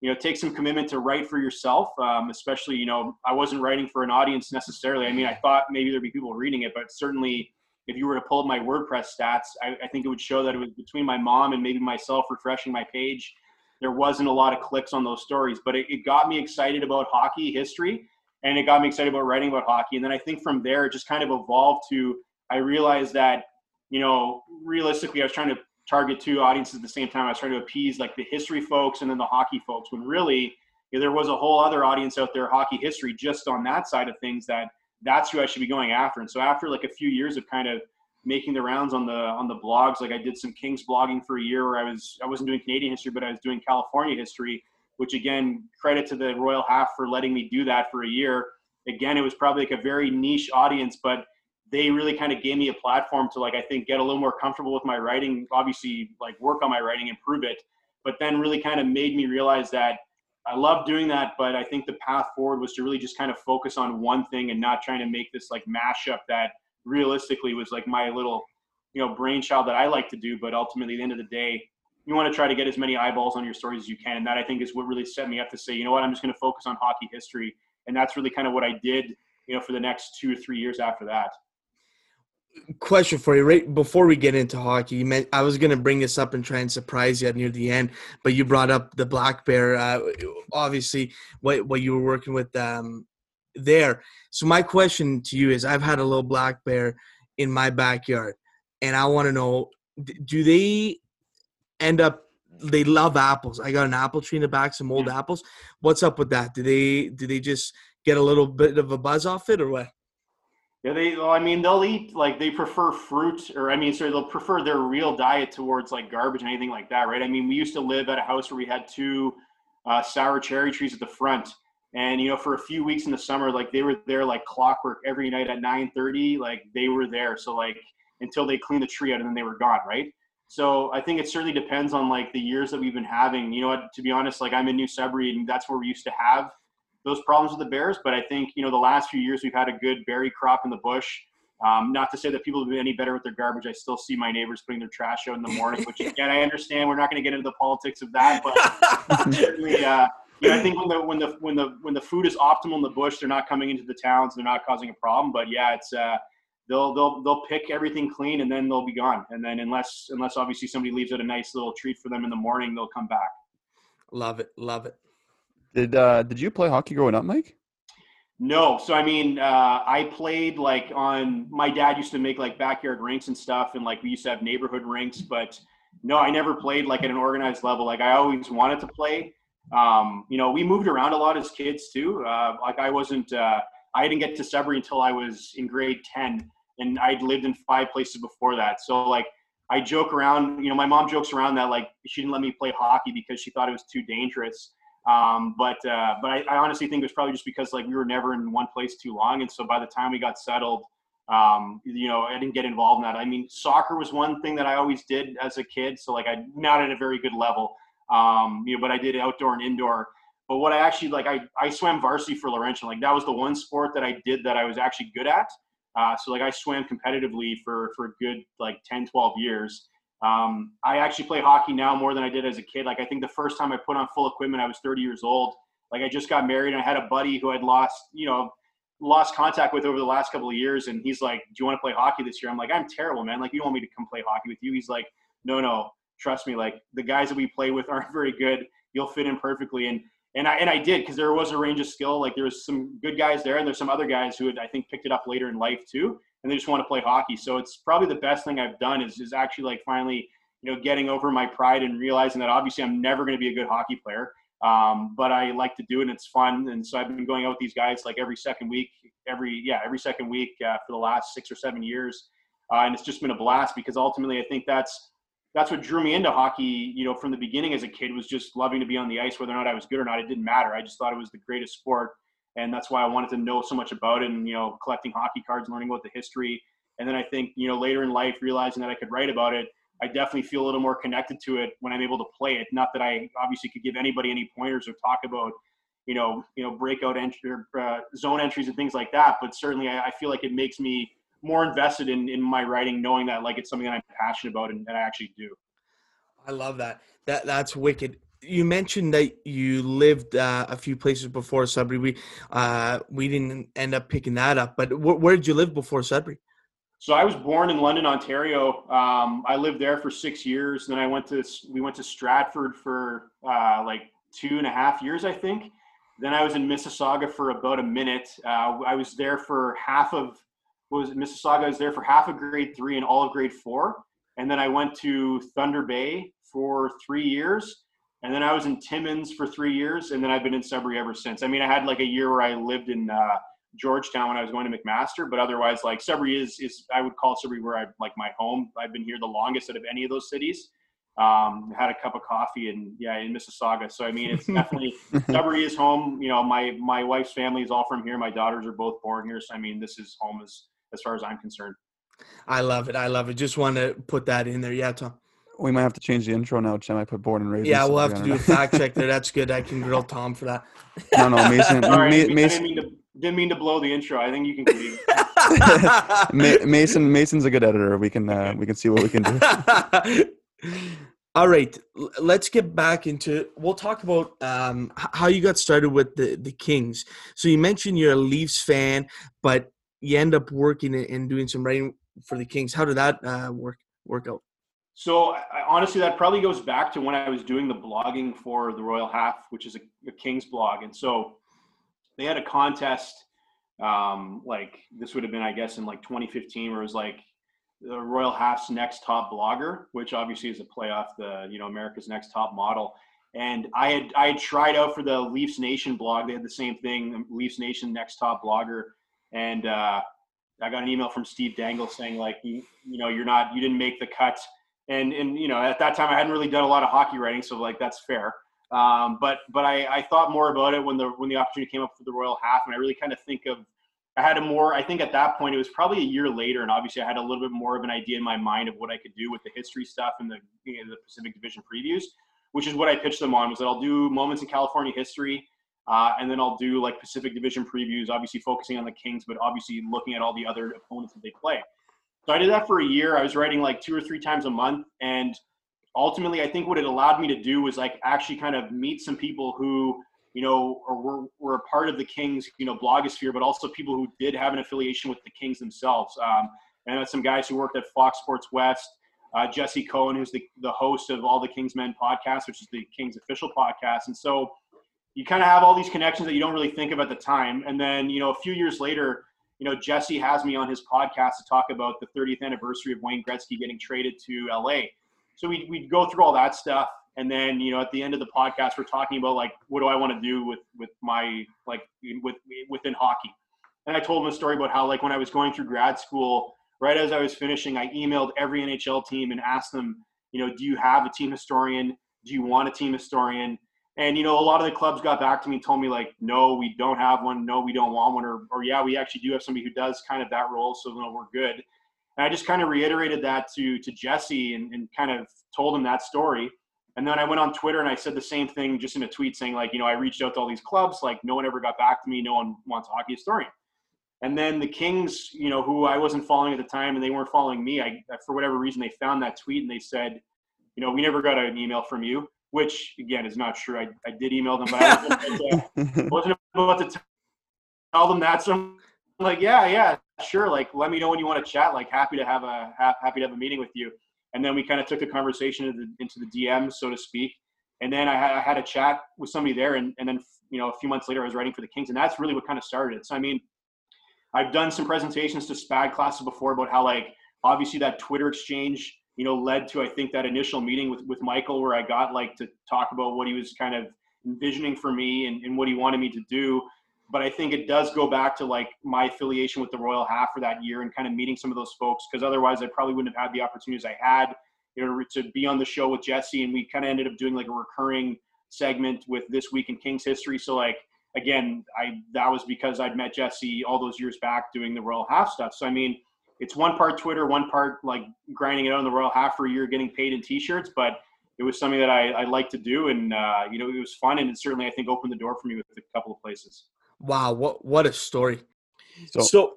you know, take some commitment to write for yourself. Um, especially, you know, I wasn't writing for an audience necessarily. I mean, I thought maybe there'd be people reading it, but certainly if you were to pull up my WordPress stats, I, I think it would show that it was between my mom and maybe myself refreshing my page. There wasn't a lot of clicks on those stories, but it, it got me excited about hockey history and it got me excited about writing about hockey. And then I think from there, it just kind of evolved to I realized that, you know, realistically, I was trying to target two audiences at the same time. I was trying to appease like the history folks and then the hockey folks, when really you know, there was a whole other audience out there, hockey history, just on that side of things. That that's who I should be going after. And so after like a few years of kind of making the rounds on the on the blogs, like I did some Kings blogging for a year where I was I wasn't doing Canadian history, but I was doing California history which again, credit to the Royal Half for letting me do that for a year. Again, it was probably like a very niche audience, but they really kind of gave me a platform to like I think get a little more comfortable with my writing, obviously like work on my writing, improve it, but then really kind of made me realize that I love doing that, but I think the path forward was to really just kind of focus on one thing and not trying to make this like mashup that realistically was like my little, you know, brainchild that I like to do. But ultimately, at the end of the day, you want to try to get as many eyeballs on your stories as you can. And that I think is what really set me up to say, you know what, I'm just going to focus on hockey history. And that's really kind of what I did, you know, for the next two or three years after that. question for you right before we get into hockey you meant i was going to bring this up and try and surprise you near the end but you brought up the black bear uh, obviously what, what you were working with um, there so my question to you is i've had a little black bear in my backyard and i want to know do they end up they love apples i got an apple tree in the back some old apples what's up with that do they do they just get a little bit of a buzz off it or what yeah, they. Well, I mean, they'll eat like they prefer fruit, or I mean, sorry, they'll prefer their real diet towards like garbage and anything like that, right? I mean, we used to live at a house where we had two uh, sour cherry trees at the front, and you know, for a few weeks in the summer, like they were there like clockwork every night at nine thirty. Like they were there, so like until they cleaned the tree out, and then they were gone, right? So I think it certainly depends on like the years that we've been having. You know what? To be honest, like I'm in New Sudbury, and that's where we used to have those problems with the bears. But I think you know the last few years we've had a good berry crop in the bush. Um, not to say that people have been any better with their garbage. I still see my neighbors putting their trash out in the morning, which again I understand. We're not going to get into the politics of that, but certainly, uh, yeah, I think when the when the when the when the food is optimal in the bush, they're not coming into the towns. They're not causing a problem. But yeah, it's uh, they'll they'll they'll pick everything clean and then they'll be gone. And then unless unless obviously somebody leaves out a nice little treat for them in the morning, they'll come back. Love it, love it. Did uh, did you play hockey growing up, Mike? No, so I mean, uh, I played like on. My dad used to make like backyard rinks and stuff, and like we used to have neighborhood rinks. But no, I never played like at an organized level. Like I always wanted to play. Um, you know, we moved around a lot as kids too. Uh, like I wasn't. Uh, I didn't get to Sudbury until I was in grade ten, and I'd lived in five places before that. So like I joke around. You know, my mom jokes around that like she didn't let me play hockey because she thought it was too dangerous. Um, but uh, but I, I, honestly think it was probably just because like we were never in one place too long, and so by the time we got settled, um, you know, I didn't get involved in that. I mean, soccer was one thing that I always did as a kid, so like I not at a very good level, um, you know, but I did outdoor and indoor. But what I actually like, I I swam varsity for Laurentian. Like that was the one sport that I did that I was actually good at. Uh, so like I swam competitively for for a good like 10, 12 years. Um, I actually play hockey now more than I did as a kid. Like I think the first time I put on full equipment, I was 30 years old. Like I just got married and I had a buddy who had lost, you know, lost contact with over the last couple of years. And he's like, do you want to play hockey this year? I'm like, I'm terrible, man. Like you want me to come play hockey with you. He's like, no, no, trust me. Like the guys that we play with aren't very good. You'll fit in perfectly. And, and I, and I did, cause there was a range of skill. Like there was some good guys there and there's some other guys who had, I think, picked it up later in life too and they just want to play hockey. So it's probably the best thing I've done is is actually like finally, you know, getting over my pride and realizing that obviously I'm never going to be a good hockey player. Um, but I like to do it and it's fun. And so I've been going out with these guys like every second week, every, yeah, every second week uh, for the last six or seven years. Uh, and it's just been a blast because ultimately I think that's, that's what drew me into hockey, you know, from the beginning as a kid was just loving to be on the ice, whether or not I was good or not, it didn't matter. I just thought it was the greatest sport and that's why I wanted to know so much about it and you know collecting hockey cards, learning about the history, and then I think you know later in life realizing that I could write about it, I definitely feel a little more connected to it when I'm able to play it. Not that I obviously could give anybody any pointers or talk about you know you know breakout entry uh, zone entries and things like that, but certainly I, I, feel like it makes me more invested in in my writing, knowing that like it's something that I'm passionate about and that I actually do. I love that. That that's wicked you mentioned that you lived uh, a few places before Sudbury. We uh, we didn't end up picking that up, but wh- where did you live before Sudbury? So I was born in London, Ontario. Um, I lived there for six years. Then I went to we went to Stratford for uh, like two and a half years, I think. Then I was in Mississauga for about a minute. Uh, I was there for half of was Mississauga. I was there for half of grade three and all of grade four. And then I went to Thunder Bay for three years and then I was in Timmins for three years, and then I've been in Sudbury ever since. I mean, I had like a year where I lived in uh, Georgetown when I was going to McMaster, but otherwise, like Sudbury is is I would call Sudbury where I like my home. I've been here the longest out of any of those cities. Um, had a cup of coffee and yeah, in Mississauga. So I mean, it's definitely Sudbury is home. You know, my my wife's family is all from here. My daughters are both born here, so I mean, this is home as as far as I'm concerned. I love it. I love it. Just want to put that in there. Yeah, Tom. We might have to change the intro now, Tim. I put born and raised. Yeah, we'll have to do a fact check there. That's good. I can grill Tom for that. no, no, Mason. Ma- Mason. Didn't mean, to, didn't mean to blow the intro. I think you can. Mason. Mason's a good editor. We can. Uh, we can see what we can do. All right, let's get back into. We'll talk about um, how you got started with the the Kings. So you mentioned you're a Leafs fan, but you end up working and doing some writing for the Kings. How did that uh, work work out? So I, honestly, that probably goes back to when I was doing the blogging for the Royal Half, which is a, a Kings blog, and so they had a contest. Um, like this would have been, I guess, in like 2015, where it was like the Royal Half's next top blogger, which obviously is a play off the you know America's Next Top Model. And I had I had tried out for the Leafs Nation blog. They had the same thing, Leafs Nation Next Top Blogger, and uh, I got an email from Steve Dangle saying like you you know you're not you didn't make the cut and and you know at that time I hadn't really done a lot of hockey writing, so like that's fair. Um, but but I, I thought more about it when the when the opportunity came up for the Royal Half, and I really kind of think of I had a more I think at that point it was probably a year later, and obviously I had a little bit more of an idea in my mind of what I could do with the history stuff and the you know, the Pacific Division previews, which is what I pitched them on was that I'll do moments in California history. Uh, and then I'll do like Pacific Division previews, obviously focusing on the Kings, but obviously looking at all the other opponents that they play. So I did that for a year. I was writing like two or three times a month. And ultimately, I think what it allowed me to do was like actually kind of meet some people who, you know, were, were a part of the Kings, you know, blogosphere, but also people who did have an affiliation with the Kings themselves. Um, and that's some guys who worked at Fox Sports West. Uh, Jesse Cohen, who's the, the host of all the Kings Men podcast, which is the Kings official podcast. And so you kind of have all these connections that you don't really think of at the time. And then, you know, a few years later, you know, Jesse has me on his podcast to talk about the 30th anniversary of Wayne Gretzky getting traded to LA. So we we go through all that stuff, and then you know, at the end of the podcast, we're talking about like, what do I want to do with with my like with within hockey. And I told him a story about how like when I was going through grad school, right as I was finishing, I emailed every NHL team and asked them, you know, do you have a team historian? Do you want a team historian? And you know, a lot of the clubs got back to me and told me like, no, we don't have one. No, we don't want one. Or, or yeah, we actually do have somebody who does kind of that role. So no, we're good. And I just kind of reiterated that to to Jesse and, and kind of told him that story. And then I went on Twitter and I said the same thing just in a tweet saying like, you know, I reached out to all these clubs, like no one ever got back to me. No one wants a hockey historian. And then the Kings, you know, who I wasn't following at the time and they weren't following me, I for whatever reason they found that tweet and they said, you know, we never got an email from you which again is not true. I, I did email them, but I wasn't, about to tell them that. So I'm like, yeah, yeah, sure. Like, let me know when you want to chat. Like, happy to have a happy to have a meeting with you. And then we kind of took the conversation into the, into the DMs, so to speak. And then I had, I had a chat with somebody there, and, and then you know a few months later I was writing for the Kings, and that's really what kind of started it. So I mean, I've done some presentations to SPAD classes before about how like obviously that Twitter exchange you know, led to I think that initial meeting with with Michael where I got like to talk about what he was kind of envisioning for me and, and what he wanted me to do. But I think it does go back to like my affiliation with the Royal Half for that year and kind of meeting some of those folks because otherwise I probably wouldn't have had the opportunities I had, you know, to be on the show with Jesse and we kind of ended up doing like a recurring segment with this week in Kings history. So like again, I that was because I'd met Jesse all those years back doing the Royal Half stuff. So I mean, it's one part Twitter, one part like grinding it out in the Royal half for a year, getting paid in T-shirts. But it was something that I, I like to do, and uh, you know, it was fun, and it certainly I think opened the door for me with a couple of places. Wow, what what a story! So, so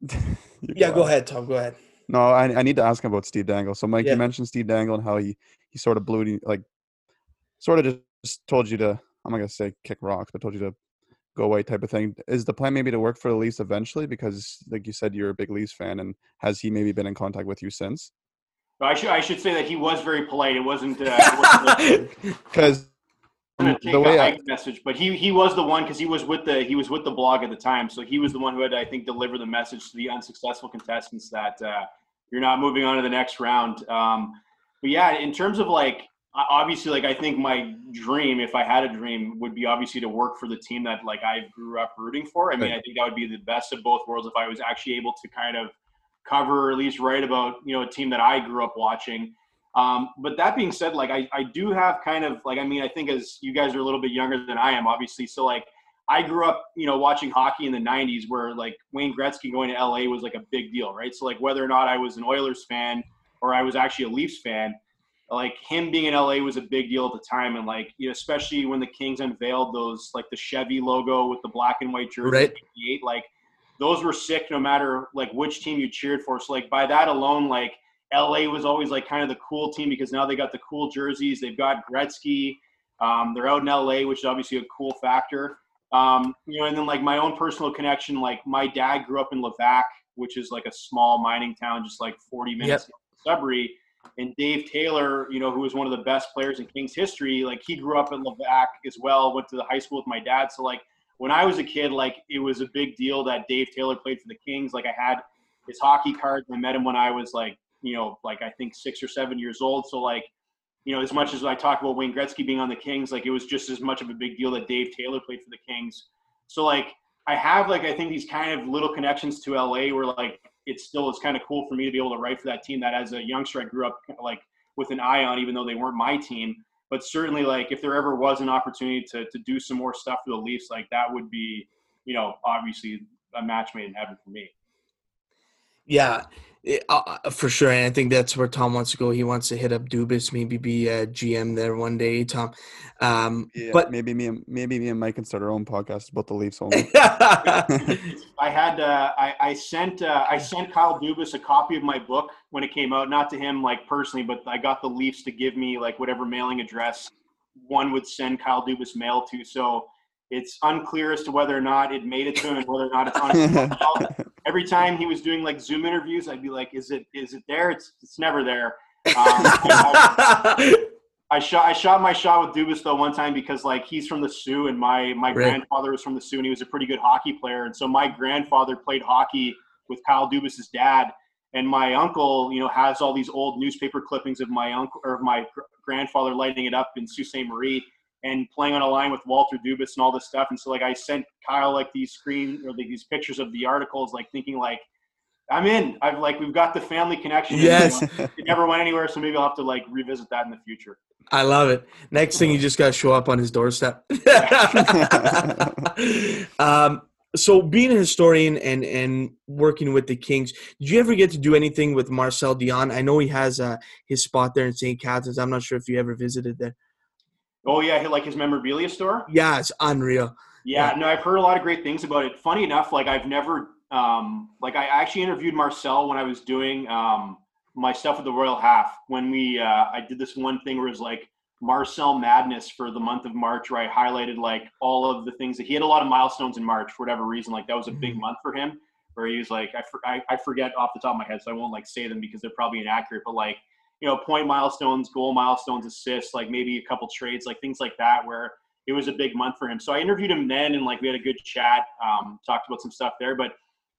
yeah, go, go ahead, Tom. Go ahead. No, I, I need to ask him about Steve Dangle. So, Mike, yeah. you mentioned Steve Dangle and how he he sort of blew like, sort of just told you to I'm not gonna say kick rocks, but told you to go away type of thing. Is the plan maybe to work for the Leafs eventually? Because, like you said, you're a big Leafs fan, and has he maybe been in contact with you since? I should I should say that he was very polite. It wasn't because uh, the way I message, but he he was the one because he was with the he was with the blog at the time, so he was the one who had I think deliver the message to the unsuccessful contestants that uh, you're not moving on to the next round. Um, but yeah, in terms of like obviously like i think my dream if i had a dream would be obviously to work for the team that like i grew up rooting for. I mean i think that would be the best of both worlds if i was actually able to kind of cover or at least write about you know a team that i grew up watching. Um, but that being said like I, I do have kind of like i mean i think as you guys are a little bit younger than i am obviously so like i grew up you know watching hockey in the 90s where like wayne gretzky going to la was like a big deal right? So like whether or not i was an oilers fan or i was actually a leafs fan like him being in LA was a big deal at the time, and like you know, especially when the Kings unveiled those like the Chevy logo with the black and white jersey, right. like those were sick no matter like which team you cheered for. So like by that alone, like LA was always like kind of the cool team because now they got the cool jerseys, they've got Gretzky, um, they're out in LA, which is obviously a cool factor. Um, you know, and then like my own personal connection, like my dad grew up in Levack, which is like a small mining town, just like 40 minutes yep. Sudbury. And Dave Taylor, you know, who was one of the best players in Kings history, like he grew up in Levack as well, went to the high school with my dad. So like when I was a kid, like it was a big deal that Dave Taylor played for the Kings. Like I had his hockey cards. I met him when I was like, you know, like I think six or seven years old. So like, you know, as much as I talk about Wayne Gretzky being on the Kings, like it was just as much of a big deal that Dave Taylor played for the Kings. So like I have like I think these kind of little connections to LA where like it still is kind of cool for me to be able to write for that team that as a youngster I grew up like with an eye on, even though they weren't my team. But certainly, like if there ever was an opportunity to to do some more stuff for the Leafs, like that would be, you know, obviously a match made in heaven for me. Yeah, uh, uh, for sure, and I think that's where Tom wants to go. He wants to hit up Dubas, maybe be a GM there one day, Tom. Um, yeah, but maybe me, and, maybe me and Mike can start our own podcast about the Leafs only. I had, uh, I, I sent, uh, I sent Kyle Dubas a copy of my book when it came out. Not to him like personally, but I got the Leafs to give me like whatever mailing address one would send Kyle Dubas mail to. So it's unclear as to whether or not it made it to him and whether or not it's on. Every time he was doing like Zoom interviews, I'd be like, "Is it? Is it there? It's it's never there." Um, I, I, shot I shot my shot with Dubas though one time because like he's from the Soo and my my grandfather was from the Soo and he was a pretty good hockey player and so my grandfather played hockey with Kyle Dubas's dad and my uncle you know has all these old newspaper clippings of my uncle or my grandfather lighting it up in Sault Ste. Marie and playing on a line with Walter Dubas and all this stuff. And so like I sent Kyle like these screen or like these pictures of the articles, like thinking like I'm in. I've like we've got the family connection. Yes, it never went anywhere, so maybe I'll have to like revisit that in the future. I love it. Next thing, you just got to show up on his doorstep. um, so, being a historian and and working with the Kings, did you ever get to do anything with Marcel Dionne? I know he has uh, his spot there in St. Catharines. I'm not sure if you ever visited there. Oh yeah, like his memorabilia store. Yeah, it's unreal. Yeah, yeah, no, I've heard a lot of great things about it. Funny enough, like I've never, um, like I actually interviewed Marcel when I was doing um, my stuff with the Royal Half. When we, uh, I did this one thing where it was like Marcel Madness for the month of March, where I highlighted like all of the things that he had a lot of milestones in March for whatever reason. Like that was a big mm-hmm. month for him, where he was like, I, for, I, I forget off the top of my head, so I won't like say them because they're probably inaccurate, but like you know, point milestones, goal milestones, assists, like maybe a couple trades, like things like that, where it was a big month for him. So I interviewed him then, and like we had a good chat, um, talked about some stuff there. But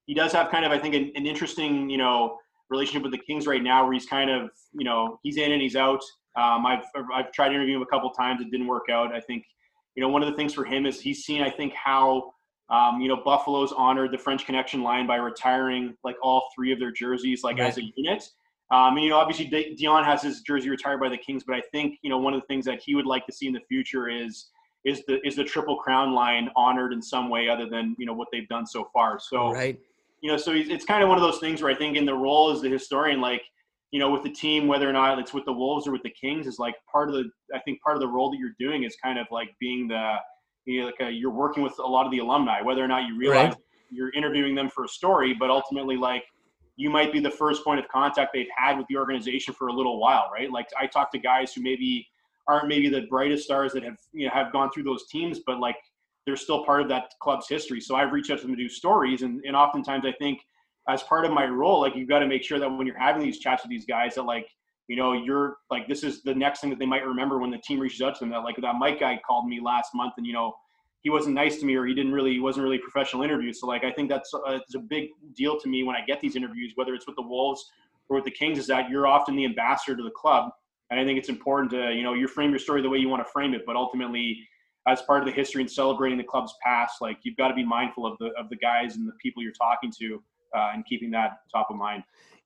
he does have kind of, I think, an, an, interesting, you know, relationship with the Kings right now, where he's kind of, you know, he's in and he's out. Um, I've I've tried to interview him a couple times, it didn't work out. I think, you know, one of the things for him is he's seen, I think, how. Um, you know, Buffalo's honored the French Connection line by retiring like all three of their jerseys, like right. as a unit. Um, and, you know, obviously Dionne has his jersey retired by the Kings, but I think you know one of the things that he would like to see in the future is is the is the triple crown line honored in some way other than you know what they've done so far. So right. you know, so it's kind of one of those things where I think in the role as the historian, like you know, with the team, whether or not it's with the Wolves or with the Kings, is like part of the I think part of the role that you're doing is kind of like being the you know, like a, you're working with a lot of the alumni, whether or not you realize right. you're interviewing them for a story, but ultimately like you might be the first point of contact they've had with the organization for a little while, right? Like I talk to guys who maybe aren't maybe the brightest stars that have you know have gone through those teams, but like they're still part of that club's history. So I've reached out to them to do stories, and and oftentimes I think as part of my role, like you've got to make sure that when you're having these chats with these guys, that like you know you're like this is the next thing that they might remember when the team reaches out to them. That like that Mike guy called me last month, and you know he wasn't nice to me or he didn't really he wasn't really professional interview. So like I think that's a, uh, it's a big deal to me when I get these interviews, whether it's with the Wolves or with the Kings, is that you're often the ambassador to the club, and I think it's important to you know you frame your story the way you want to frame it, but ultimately as part of the history and celebrating the club's past, like you've got to be mindful of the of the guys and the people you're talking to uh, and keeping that top of mind.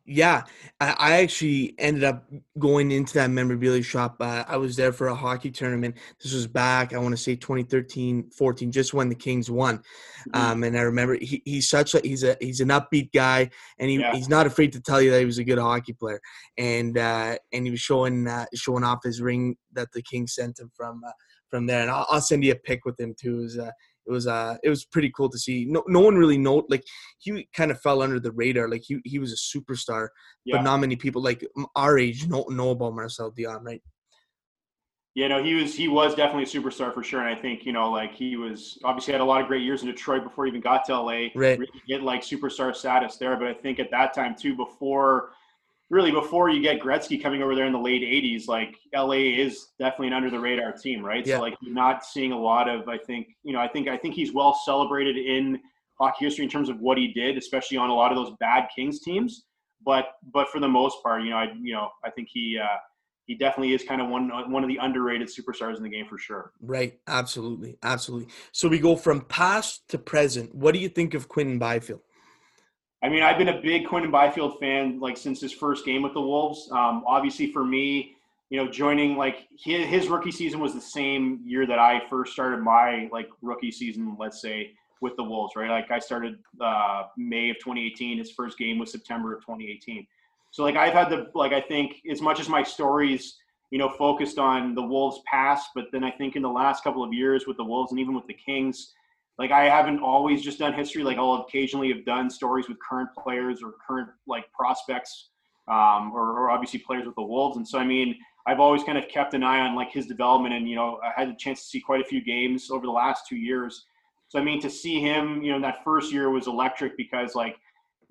Yeah, I, I actually ended up going into that memorabilia shop. Uh, I was there for a hockey tournament. This was back, I want to say 2013, 14, just when the Kings won. Mm-hmm. Um, and I remember he, he's such a he's a he's an upbeat guy, and he, yeah. he's not afraid to tell you that he was a good hockey player. And uh, and he was showing uh, showing off his ring that the Kings sent him from uh, from there. And I'll, I'll, send you a pic with him too. It was, uh, it was uh it was pretty cool to see. No no one really know like he kind of fell under the radar. Like he he was a superstar, yeah. but not many people like our age know know about Marcel Dionne, right? Yeah, no, he was he was definitely a superstar for sure, and I think you know like he was obviously had a lot of great years in Detroit before he even got to LA. Right, really get like superstar status there, but I think at that time too, before really before you get Gretzky coming over there in the late '80s, like LA is definitely an under the radar team, right? Yeah. So like you're not seeing a lot of I think you know I think I think he's well celebrated in hockey history in terms of what he did, especially on a lot of those bad Kings teams. But but for the most part, you know, I you know I think he uh, he definitely is kind of one one of the underrated superstars in the game for sure. right. Absolutely, absolutely. So we go from past to present. What do you think of Quinton Byfield? I mean, I've been a big Quinton Byfield fan like since his first game with the Wolves. Um, obviously, for me, you know, joining like his, his rookie season was the same year that I first started my like rookie season. Let's say with the Wolves, right? Like I started uh, May of 2018. His first game was September of 2018. So like I've had the like I think as much as my stories you know focused on the Wolves past, but then I think in the last couple of years with the Wolves and even with the Kings, like I haven't always just done history. Like I'll occasionally have done stories with current players or current like prospects, um, or, or obviously players with the Wolves. And so I mean I've always kind of kept an eye on like his development, and you know I had a chance to see quite a few games over the last two years. So I mean to see him, you know, that first year was electric because like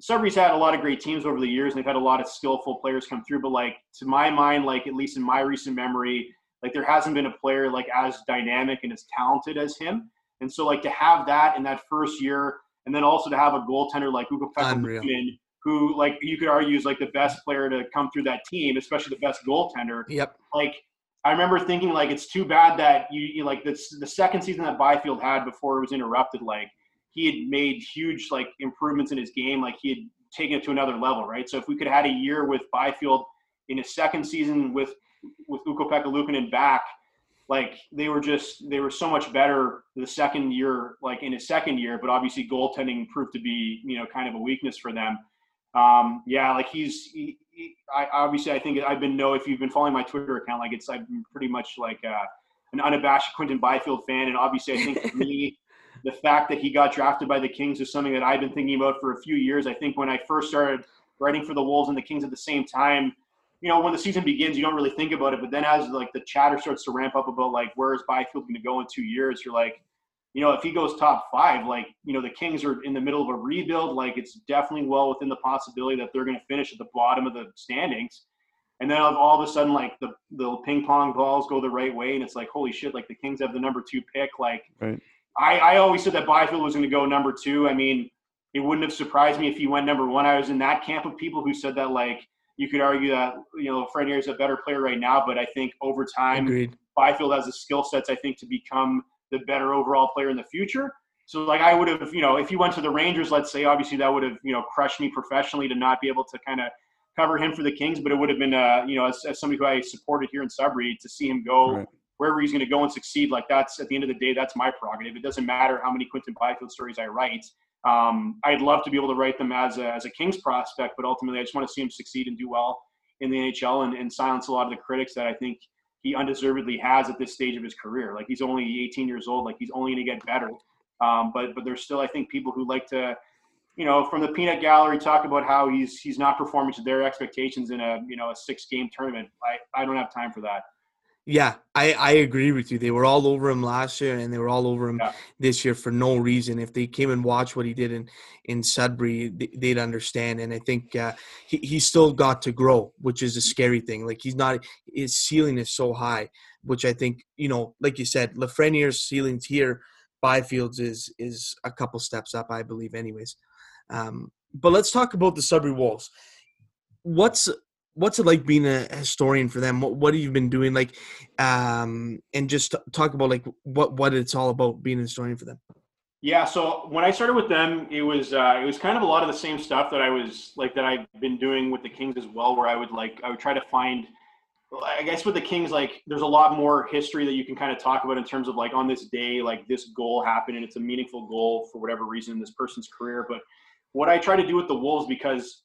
Sudbury's had a lot of great teams over the years, and they've had a lot of skillful players come through. But like to my mind, like at least in my recent memory, like there hasn't been a player like as dynamic and as talented as him. And so like to have that in that first year, and then also to have a goaltender like Unreal. Pekka who like you could argue is like the best player to come through that team, especially the best goaltender. Yep. Like I remember thinking like it's too bad that you, you like this the second season that Byfield had before it was interrupted, like he had made huge like improvements in his game, like he had taken it to another level, right? So if we could have had a year with Byfield in his second season with with Ukko-Pekka Luukkonen back, like they were just they were so much better the second year, like in his second year. But obviously goaltending proved to be you know kind of a weakness for them. Um, yeah, like he's he, he, I obviously I think I've been know if you've been following my Twitter account, like it's I've been pretty much like uh, an unabashed Quinton Byfield fan, and obviously I think for me. The fact that he got drafted by the Kings is something that I've been thinking about for a few years. I think when I first started writing for the Wolves and the Kings at the same time, you know, when the season begins, you don't really think about it. But then as like the chatter starts to ramp up about like where is Byfield going to go in two years, you're like, you know, if he goes top five, like you know, the Kings are in the middle of a rebuild. Like it's definitely well within the possibility that they're going to finish at the bottom of the standings. And then all of a sudden, like the the ping pong balls go the right way, and it's like, holy shit! Like the Kings have the number two pick. Like Right. I, I always said that Byfield was going to go number two. I mean, it wouldn't have surprised me if he went number one. I was in that camp of people who said that, like, you could argue that, you know, Frenier is a better player right now, but I think over time, Agreed. Byfield has the skill sets, I think, to become the better overall player in the future. So, like, I would have, you know, if he went to the Rangers, let's say, obviously that would have, you know, crushed me professionally to not be able to kind of cover him for the Kings, but it would have been, uh, you know, as, as somebody who I supported here in Sudbury, to see him go Right. wherever he's going to go and succeed. Like that's at the end of the day, that's my prerogative. It doesn't matter how many Quinton Byfield stories I write. Um, I'd love to be able to write them as a, as a Kings prospect, but ultimately I just want to see him succeed and do well in the NHL and, and silence a lot of the critics that I think he undeservedly has at this stage of his career. Like he's only 18 years old. Like he's only going to get better. Um, but but there's still I think people who like to, you know, from the peanut gallery talk about how he's he's not performing to their expectations in a you know a six game tournament. I I don't have time for that. Yeah, I, I agree with you. They were all over him last year, and they were all over him Yeah. this year for no reason. If they came and watched what he did in in Sudbury, they'd understand. And I think uh, he he still got to grow, which is a scary thing. Like he's not his ceiling is so high, which I think you know, like you said, Lafreniere's ceilings here, Byfield's is is a couple steps up, I believe, anyways. Um, but let's talk about the Sudbury Wolves. What's what's it like being a historian for them? What what have you been doing? Like, um, and just talk about like what what it's all about being a historian for them. Yeah, so when I started with them, it was uh, it was kind of a lot of the same stuff that I was like that I've been doing with the Kings as well, where I would like I would try to find. I guess with the Kings, like there's a lot more history that you can kind of talk about in terms of like on this day, like this goal happened and it's a meaningful goal for whatever reason in this person's career. But what I try to do with the Wolves because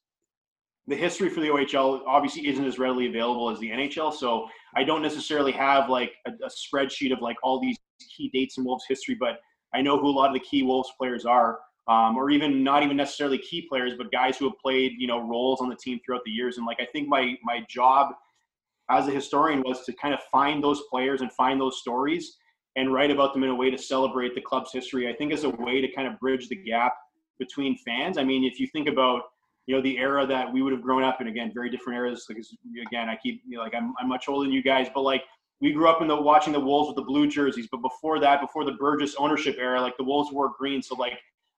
the history for the OHL obviously isn't as readily available as the NHL, so I don't necessarily have like a, a spreadsheet of like all these key dates in Wolves history, but I know who a lot of the key Wolves players are, um, or even not even necessarily key players, but guys who have played you know roles on the team throughout the years. And like I think my my job as a historian was to kind of find those players and find those stories and write about them in a way to celebrate the club's history. I think as a way to kind of bridge the gap between fans. I mean, if you think about you know the era that we would have grown up in again very different eras because again i keep you know, like I'm, I'm much older than you guys but like we grew up in the watching the wolves with the blue jerseys but before that before the burgess ownership era like the wolves wore green so like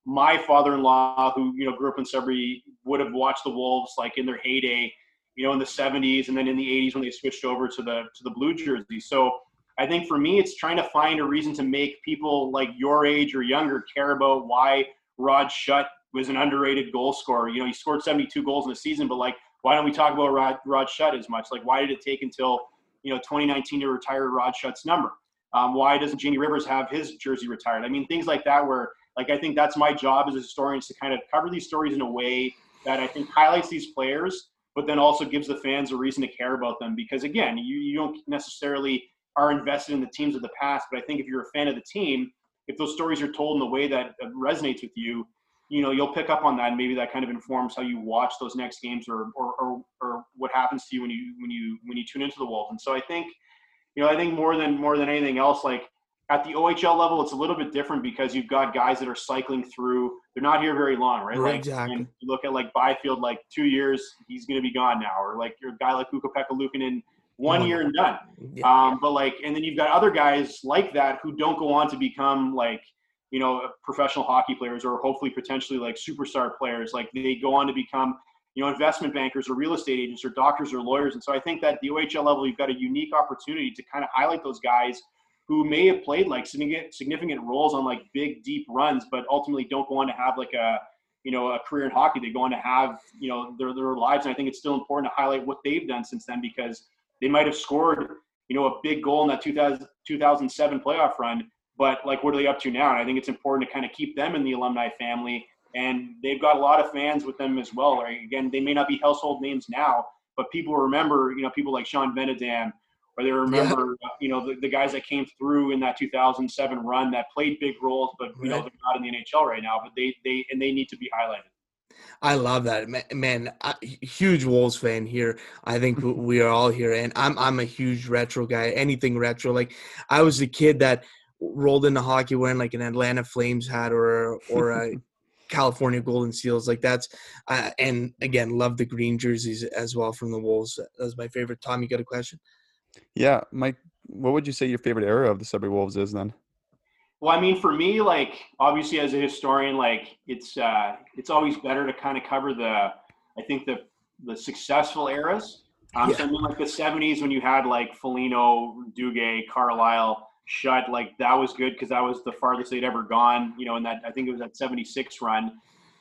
my father-in-law who you know grew up in sudbury would have watched the wolves like in their heyday you know in the 70s and then in the 80s when they switched over to the to the blue jersey. So i think for me it's trying to find a reason to make people like your age or younger care about why rod was an underrated goal scorer. You know, he scored 72 goals in the season, but like, why don't we talk about Rod, Rod Shutt as much? Like, why did it take until, you know, 2019 to retire Rod Shutt's number? Um, why doesn't Jamie Rivers have his jersey retired? I mean, things like that where, like, I think that's my job as a historian is to kind of cover these stories in a way that I think highlights these players, but then also gives the fans a reason to care about them. Because again, you, you don't necessarily are invested in the teams of the past, but I think if you're a fan of the team, if those stories are told in a way that resonates with you, you know you'll pick up on that and maybe that kind of informs how you watch those next games or, or or, or what happens to you when you when you when you tune into the wolves and so i think you know i think more than more than anything else like at the ohl level it's a little bit different because you've got guys that are cycling through. They're not here very long right, Right, like exactly. you look at like byfield like two years he's going to be gone now. Or like your guy like Ukko-Pekka Luukkonen one Oh, year and done. Yeah. um, but like, and then you've got other guys like that who don't go on to become like, you know, professional hockey players or hopefully potentially like superstar players. Like they go on to become, you know, investment bankers or real estate agents or doctors or lawyers. And so I think that the OHL level, you've got a unique opportunity to kind of highlight those guys who may have played like significant significant roles on like big deep runs, but ultimately don't go on to have like a you know a career in hockey. They go on to have you know their their lives, and I think it's still important to highlight what they've done since then because they might have scored you know a big goal in that 2000, 2007 playoff run, but like what are they up to now? And I think it's important to kind of keep them in the alumni family, and they've got a lot of fans with them as well. Right? Again, they may not be household names now, but people remember you know people like Sean Benedam or they remember uh, you know the, the guys that came through in that 2007 run that played big roles but you know they're not in the NHL right now but they they and they need to be highlighted I love that, man. man I, huge Wolves fan here. I think we are all here, and I'm I'm a huge retro guy. Anything retro, like I was a kid that rolled into hockey wearing like an Atlanta Flames hat or or a California Golden Seals. Like that's, uh, and again, love the green jerseys as well from the Wolves. That was my favorite. Tom, you got a question? Yeah, Mike, what would you say your favorite era of the Sudbury Wolves is then? well i mean for me like obviously as a historian like it's uh it's always better to kind of cover the i think the the successful eras um so I mean, like the 70s when you had like Foligno, Duguay, Carlyle, Shutt, like that was good because that was the farthest they'd ever gone, you know, in that I think it was that 76 run.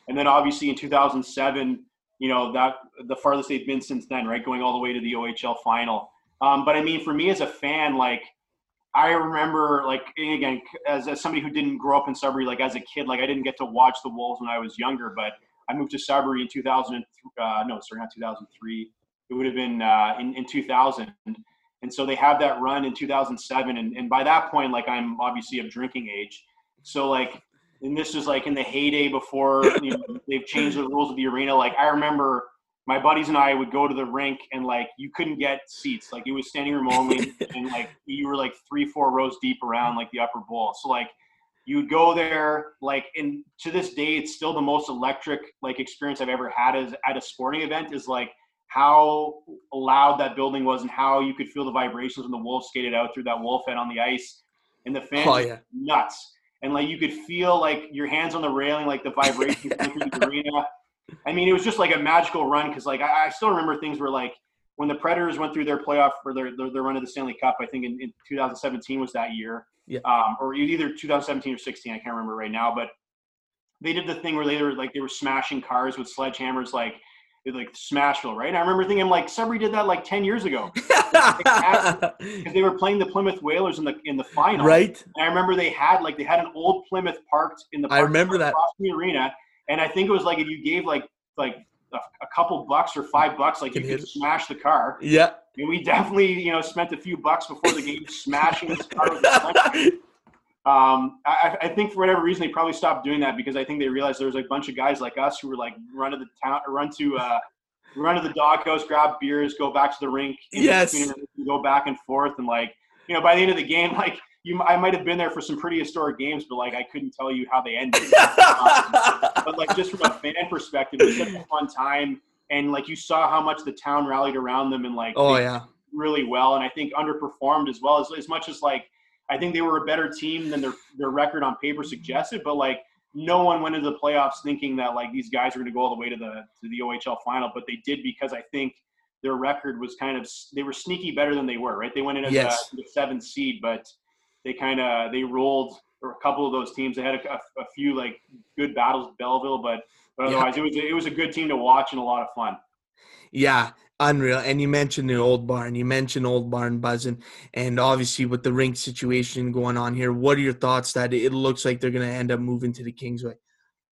And then obviously in 2007, you know, that the farthest they've been since then, right? Going all the way to the OHL final. Um, but I mean, for me as a fan, like I remember, like again, as, as somebody who didn't grow up in Sudbury, like as a kid, like I didn't get to watch the Wolves when I was younger, but I moved to Sudbury in 2000. Uh, no, sorry, not 2003. It would have been uh, in, in 2000. And so they have that run in 2007. And, and by that point, like I'm obviously of drinking age. So like, and this is like in the heyday before you know, they've changed the rules of the arena. Like I remember my buddies and I would go to the rink and like you couldn't get seats. Like it was standing room only, and like you were like three, four rows deep around like the upper bowl. So like you would go there, like, and to this day, it's still the most electric like experience I've ever had as at a sporting event. Is like how loud that building was and how you could feel the vibrations when the wolves skated out through that wolf head on the ice, and the fans Oh, yeah. nuts. And like you could feel like your hands on the railing, like the vibrations through the arena. I mean, it was just like a magical run because, like, I, I still remember things were like when the Predators went through their playoff or their, their, their run of the Stanley Cup. I think in, in 2017 was that year, Yeah. um, or either 2017 or 16. I can't remember right now, but they did the thing where they were like they were smashing cars with sledgehammers, like like Smashville, right? And I remember thinking like Sudbury did that like 10 years ago because they were playing the Plymouth Whalers in the in the final, right? and I remember they had like they had an old Plymouth parked in the. I remember that. the arena, and I think it was like if you gave like like a, a couple bucks or five bucks, like you could it. smash the car. Yeah. And we definitely you know spent a few bucks before the game smashing this car. Um, I, I think for whatever reason they probably stopped doing that because I think they realized there was like a bunch of guys like us who were like run to the town, run to uh, run to the doghouse, grab beers, go back to the rink. Yes. Go back and forth, and like you know, by the end of the game, like you, I might have been there for some pretty historic games, but like I couldn't tell you how they ended. um, but like just from a fan perspective, it was such a fun time, and like you saw how much the town rallied around them, and like oh yeah, really well, and I think underperformed as well as as much as like I think they were a better team than their their record on paper suggested, but like no one went into the playoffs thinking that like these guys are going to go all the way to the to the OHL final, but they did because I think their record was kind of they were sneaky better than they were. Right, they went in as Yes. a, the seventh seed, but they kind of they rolled or a couple of those teams. They had a, a, a few like good battles with Belleville, but but Yeah. otherwise it was it was a good team to watch and a lot of fun. yeah, unreal. And you mentioned the old barn. You mentioned old barn buzzing, and obviously with the rink situation going on here, what are your thoughts that it looks like they're going to end up moving to the Kingsway?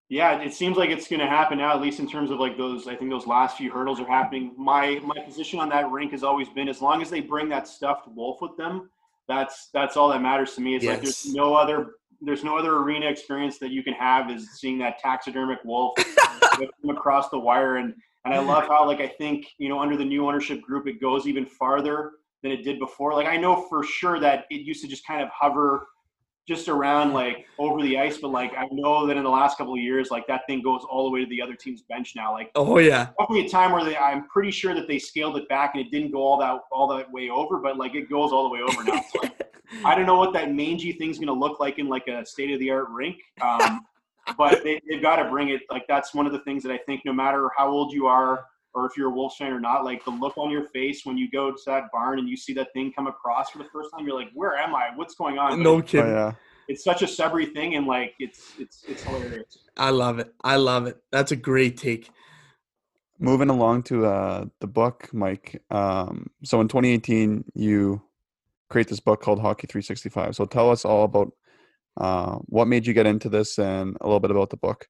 Yeah, it seems like it's going to happen now, at least in terms of like those. I think those last few hurdles are happening. My my position on that rink has always been as long as they bring that stuffed wolf with them, that's that's all that matters to me. It's like there's no other there's no other arena experience that you can have is seeing that taxidermic wolf across the wire and and I love how like I think you know under the new ownership group it goes even farther than it did before. Like I know for sure that it used to just kind of hover just around like over the ice, but like I know that in the last couple of years, like that thing goes all the way to the other team's bench now. Like Oh yeah, definitely a time where they, I'm pretty sure that they scaled it back and it didn't go all that all that way over, but like it goes all the way over now. So, like, I don't know what that mangy thing's going to look like in like a state of the art rink, um, but they, they've got to bring it. Like that's one of the things that I think, no matter how old you are or if you're a Wolves fan or not, like the look on your face when you go to that barn and you see that thing come across for the first time, you're like, "Where am I? What's going on?" But no Oh kidding. yeah. it's such a Sudbury thing, and like it's it's it's hilarious. I love it. I love it. That's a great take. Moving along to uh, the book, Mike. Um, so in 2018, you create this book called Hockey 365. So tell us all about uh, what made you get into this and a little bit about the book.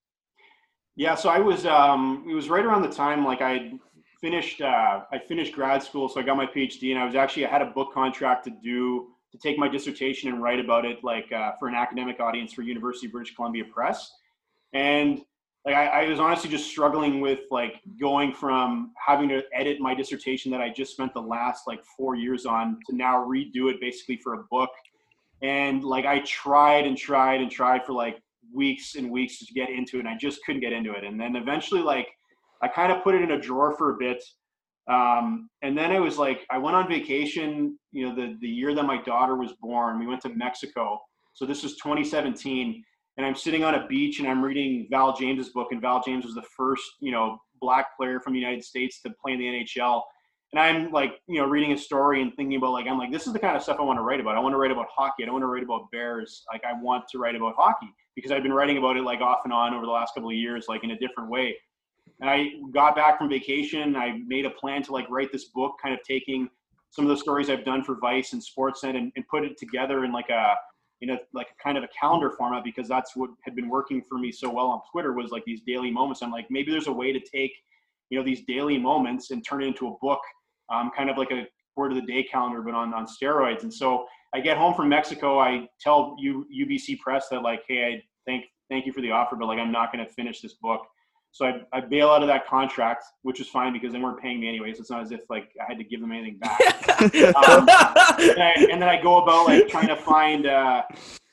Yeah, so I was um it was right around the time like I finished uh I finished grad school, so I got my PhD and I was actually I had a book contract to do to take my dissertation and write about it like uh, for an academic audience for University of British Columbia Press. And like I, I was honestly just struggling with like going from having to edit my dissertation that I just spent the last like four years on to now redo it basically for a book. And like I tried and tried and tried for like weeks and weeks to get into it and I just couldn't get into it. And then eventually like I kind of put it in a drawer for a bit. Um, and then it was like I went on vacation, you know, the, the year that my daughter was born. We went to Mexico. So this was 2017. And I'm sitting on a beach and I'm reading Val James's book. And Val James was the first, you know, black player from the United States to play in the NHL. And I'm like, you know, reading a story and thinking about like, I'm like, this is the kind of stuff I want to write about. I want to write about hockey. I don't want to write about Bears. Like I want to write about hockey because I've been writing about it like off and on over the last couple of years, like in a different way. And I got back from vacation. I made a plan to like write this book, kind of taking some of the stories I've done for Vice and Sportsnet and, and put it together in like a, you know, like a kind of a calendar format because that's what had been working for me so well on Twitter was like these daily moments. I'm like, maybe there's a way to take, you know, these daily moments and turn it into a book, um, kind of like a word of the day calendar, but on, on steroids. And so I get home from Mexico. I tell U, UBC Press that like, hey, I thank thank you for the offer, but like I'm not going to finish this book. So I, I bail out of that contract, which was fine because they weren't paying me anyway. So it's not as if like I had to give them anything back. Um, and, I, and then I go about like trying to find, uh,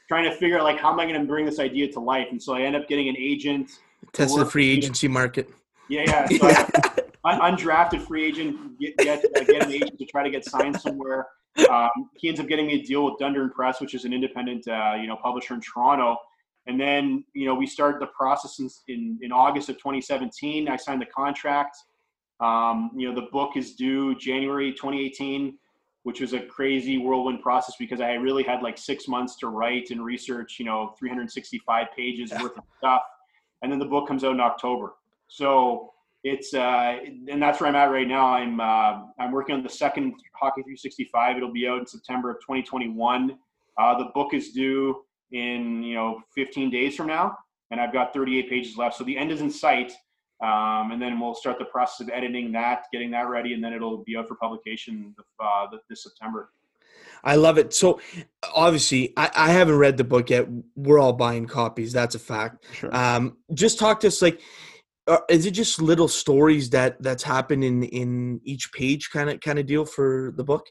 trying to figure out like how am I going to bring this idea to life. And so I end up getting an agent. Test the free agency market. Yeah, yeah. So I, undrafted free agent get get, uh, get an agent to try to get signed somewhere. Um, he ends up getting me a deal with Dundurn Press, which is an independent, uh, you know, publisher in Toronto. And then, you know, we started the process in, in, in August of 2017. I signed the contract. Um, you know, the book is due January 2018, which was a crazy whirlwind process because I really had like six months to write and research, you know, 365 pages worth of stuff. And then the book comes out in October. So it's uh, and that's where I'm at right now. I'm uh, I'm working on the second Hockey 365. It'll be out in September of 2021. Uh, the book is due in you know 15 days from now, and I've got 38 pages left. So the end is in sight, um, and then we'll start the process of editing that, getting that ready, and then it'll be out for publication uh, this September. I love it. So obviously, I, I haven't read the book yet. We're all buying copies. That's a fact. Sure. Um, just talk to us like uh, is it just little stories that that's happened in in each page kind of kind of deal for the book?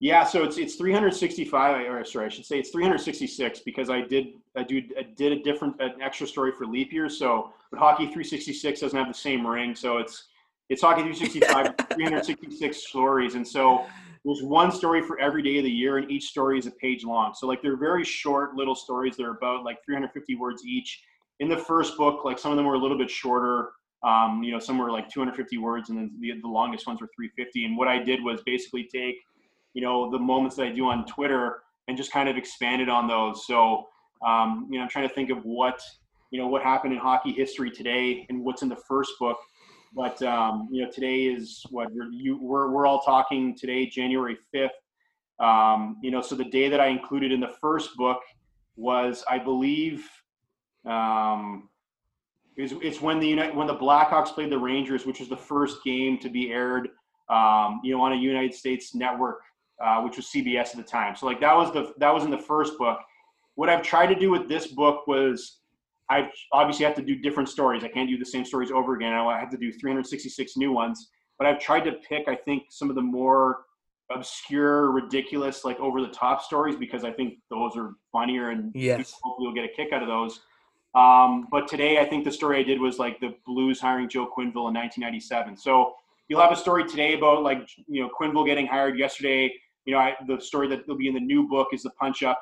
Yeah, so it's it's 365, or sorry, I should say it's 366 because I did I do I did a different an extra story for leap year So, but hockey 366 doesn't have the same ring, so it's it's hockey 365 366 stories, and so there's one story for every day of the year, and each story is a page long. So like they're very short little stories. They're about like 350 words each. In the first book, like some of them were a little bit shorter. Um, you know, some were like 250 words, and then the, the longest ones were 350. And what I did was basically take, you know, the moments that I do on Twitter and just kind of expanded on those. So, um, you know, I'm trying to think of what, you know, what happened in hockey history today and what's in the first book. But um, you know, today is what we're, you, we're we're all talking today, January 5th. Um, you know, so the day that I included in the first book was, I believe, um, it's, it's when the United, when the Blackhawks played the Rangers, which was the first game to be aired, um, you know, on a United States network, uh, which was CBS at the time. So like that was the that was in the first book. What I've tried to do with this book was I obviously have to do different stories. I can't do the same stories over again. I have to do 366 new ones. But I've tried to pick, I think, some of the more obscure, ridiculous, like over the top stories because I think those are funnier and yes. hopefully you'll get a kick out of those. Um, but today, I think the story I did was like the Blues hiring Joel Quenneville in 1997. So you'll have a story today about like you know Quenneville getting hired yesterday. You know, I, the story that will be in the new book is the punch up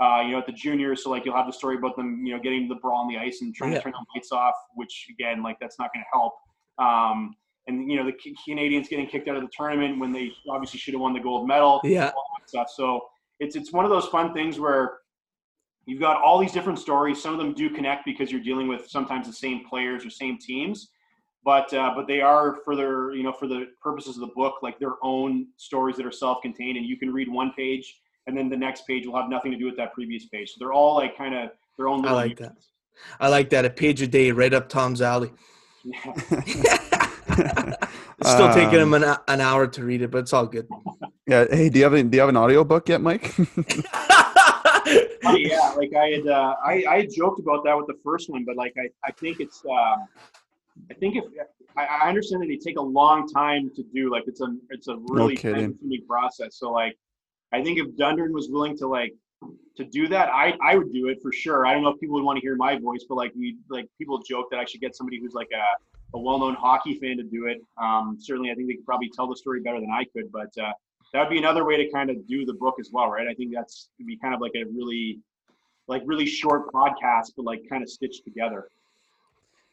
uh, you know, at the juniors. So like you'll have the story about them, you know, getting the brawl on the ice and trying yeah. to turn the lights off, which again, like that's not going to help. Um, and you know, the Canadians getting kicked out of the tournament when they obviously should have won the gold medal. Yeah. stuff. So it's it's one of those fun things where you've got all these different stories. Some of them do connect because you're dealing with sometimes the same players or same teams. But uh, but they are for their you know for the purposes of the book like their own stories that are self-contained and you can read one page and then the next page will have nothing to do with that previous page. So they're all like kind of their own. I like that. I like that. A page a day, right up Tom's alley. Yeah. Still um, taking him an, an hour to read it, but it's all good. Yeah. Hey, do you have a, do you have an audio book yet, Mike? yeah, like I had uh, I, I had joked about that with the first one, but like I, I think it's um, I think if I, I understand that they take a long time to do, like it's a it's a really no process. So like I think if Dundurn was willing to like to do that, I I would do it for sure. I don't know if people would want to hear my voice, but like we like people joke that I should get somebody who's like a, a well-known hockey fan to do it. Um, certainly, I think they could probably tell the story better than I could, but uh, that would be another way to kind of do the book as well, right? I think that's would be kind of like a really like really short podcast, but like kind of stitched together.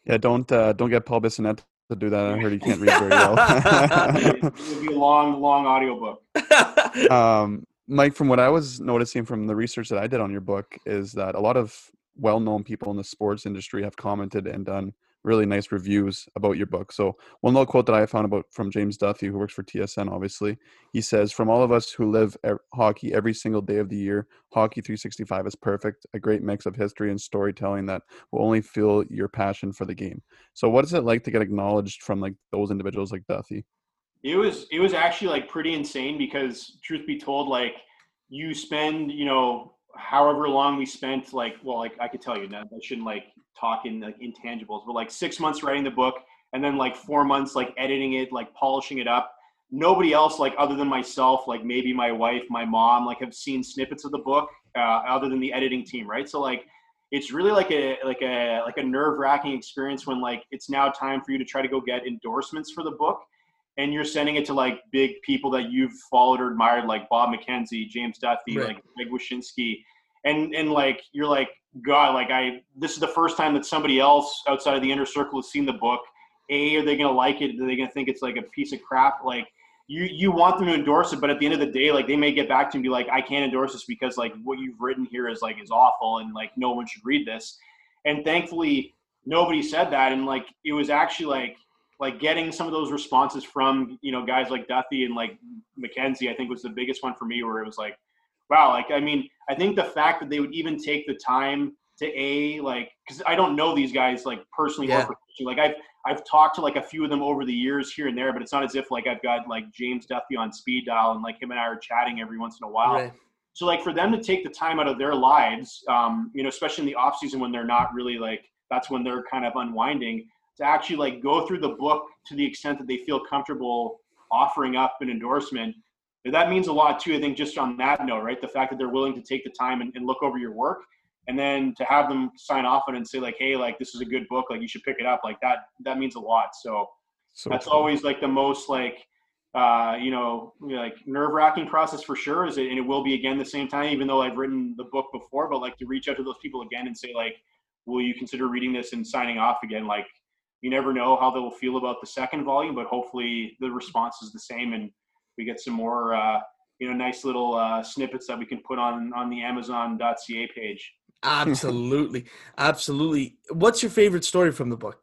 Yeah, don't uh, don't get Paul Bissonnette to do that. I heard he can't read very well. it would be a long, long audiobook. um, Mike, from what I was noticing from the research that I did on your book, is that a lot of well known people in the sports industry have commented and done really nice reviews about your book. So, one little quote that I found about from James Duthie, who works for TSN, obviously, he says, From all of us who live er- hockey every single day of the year, Hockey 365 is perfect, a great mix of history and storytelling that will only fuel your passion for the game. So, what is it like to get acknowledged from like those individuals like Duthie? It was it was actually like pretty insane because truth be told, like you spend you know however long we spent like well like I could tell you that I shouldn't like talk in like intangibles, but like six months writing the book and then like four months like editing it, like polishing it up. Nobody else like other than myself, like maybe my wife, my mom, like have seen snippets of the book uh, other than the editing team, right? So like it's really like a like a like a nerve wracking experience when like it's now time for you to try to go get endorsements for the book and you're sending it to like big people that you've followed or admired, like Bob McKenzie, James Duthie, right. like Greg Wyshynski, and and like you're like God, like I this is the first time that somebody else outside of the inner circle has seen the book. A, are they gonna like it? Are they gonna think it's like a piece of crap? Like you you want them to endorse it, but at the end of the day, like they may get back to you and be like, I can't endorse this because like what you've written here is like is awful and like no one should read this. And thankfully, nobody said that, and like it was actually like like getting some of those responses from you know guys like Duthie and like McKenzie, I think was the biggest one for me where it was like, wow, like I mean, I think the fact that they would even take the time to a like because I don't know these guys like personally yeah. like I've I've talked to like a few of them over the years here and there, but it's not as if like I've got like James Duthie on speed dial and like him and I are chatting every once in a while. Right. So like for them to take the time out of their lives, um, you know, especially in the off season when they're not really like that's when they're kind of unwinding to actually like go through the book to the extent that they feel comfortable offering up an endorsement that means a lot too i think just on that note right the fact that they're willing to take the time and, and look over your work and then to have them sign off on it and say like hey like this is a good book like you should pick it up like that that means a lot so, so that's cool. always like the most like uh, you know, like nerve wracking process for sure. Is it, and it will be again the same time, even though I've written the book before, but like to reach out to those people again and say like, will you consider reading this and signing off again? Like, you never know how they will feel about the second volume, but hopefully the response is the same and we get some more, uh, you know, nice little uh, snippets that we can put on on the Amazon.ca page. Absolutely, absolutely. What's your favorite story from the book?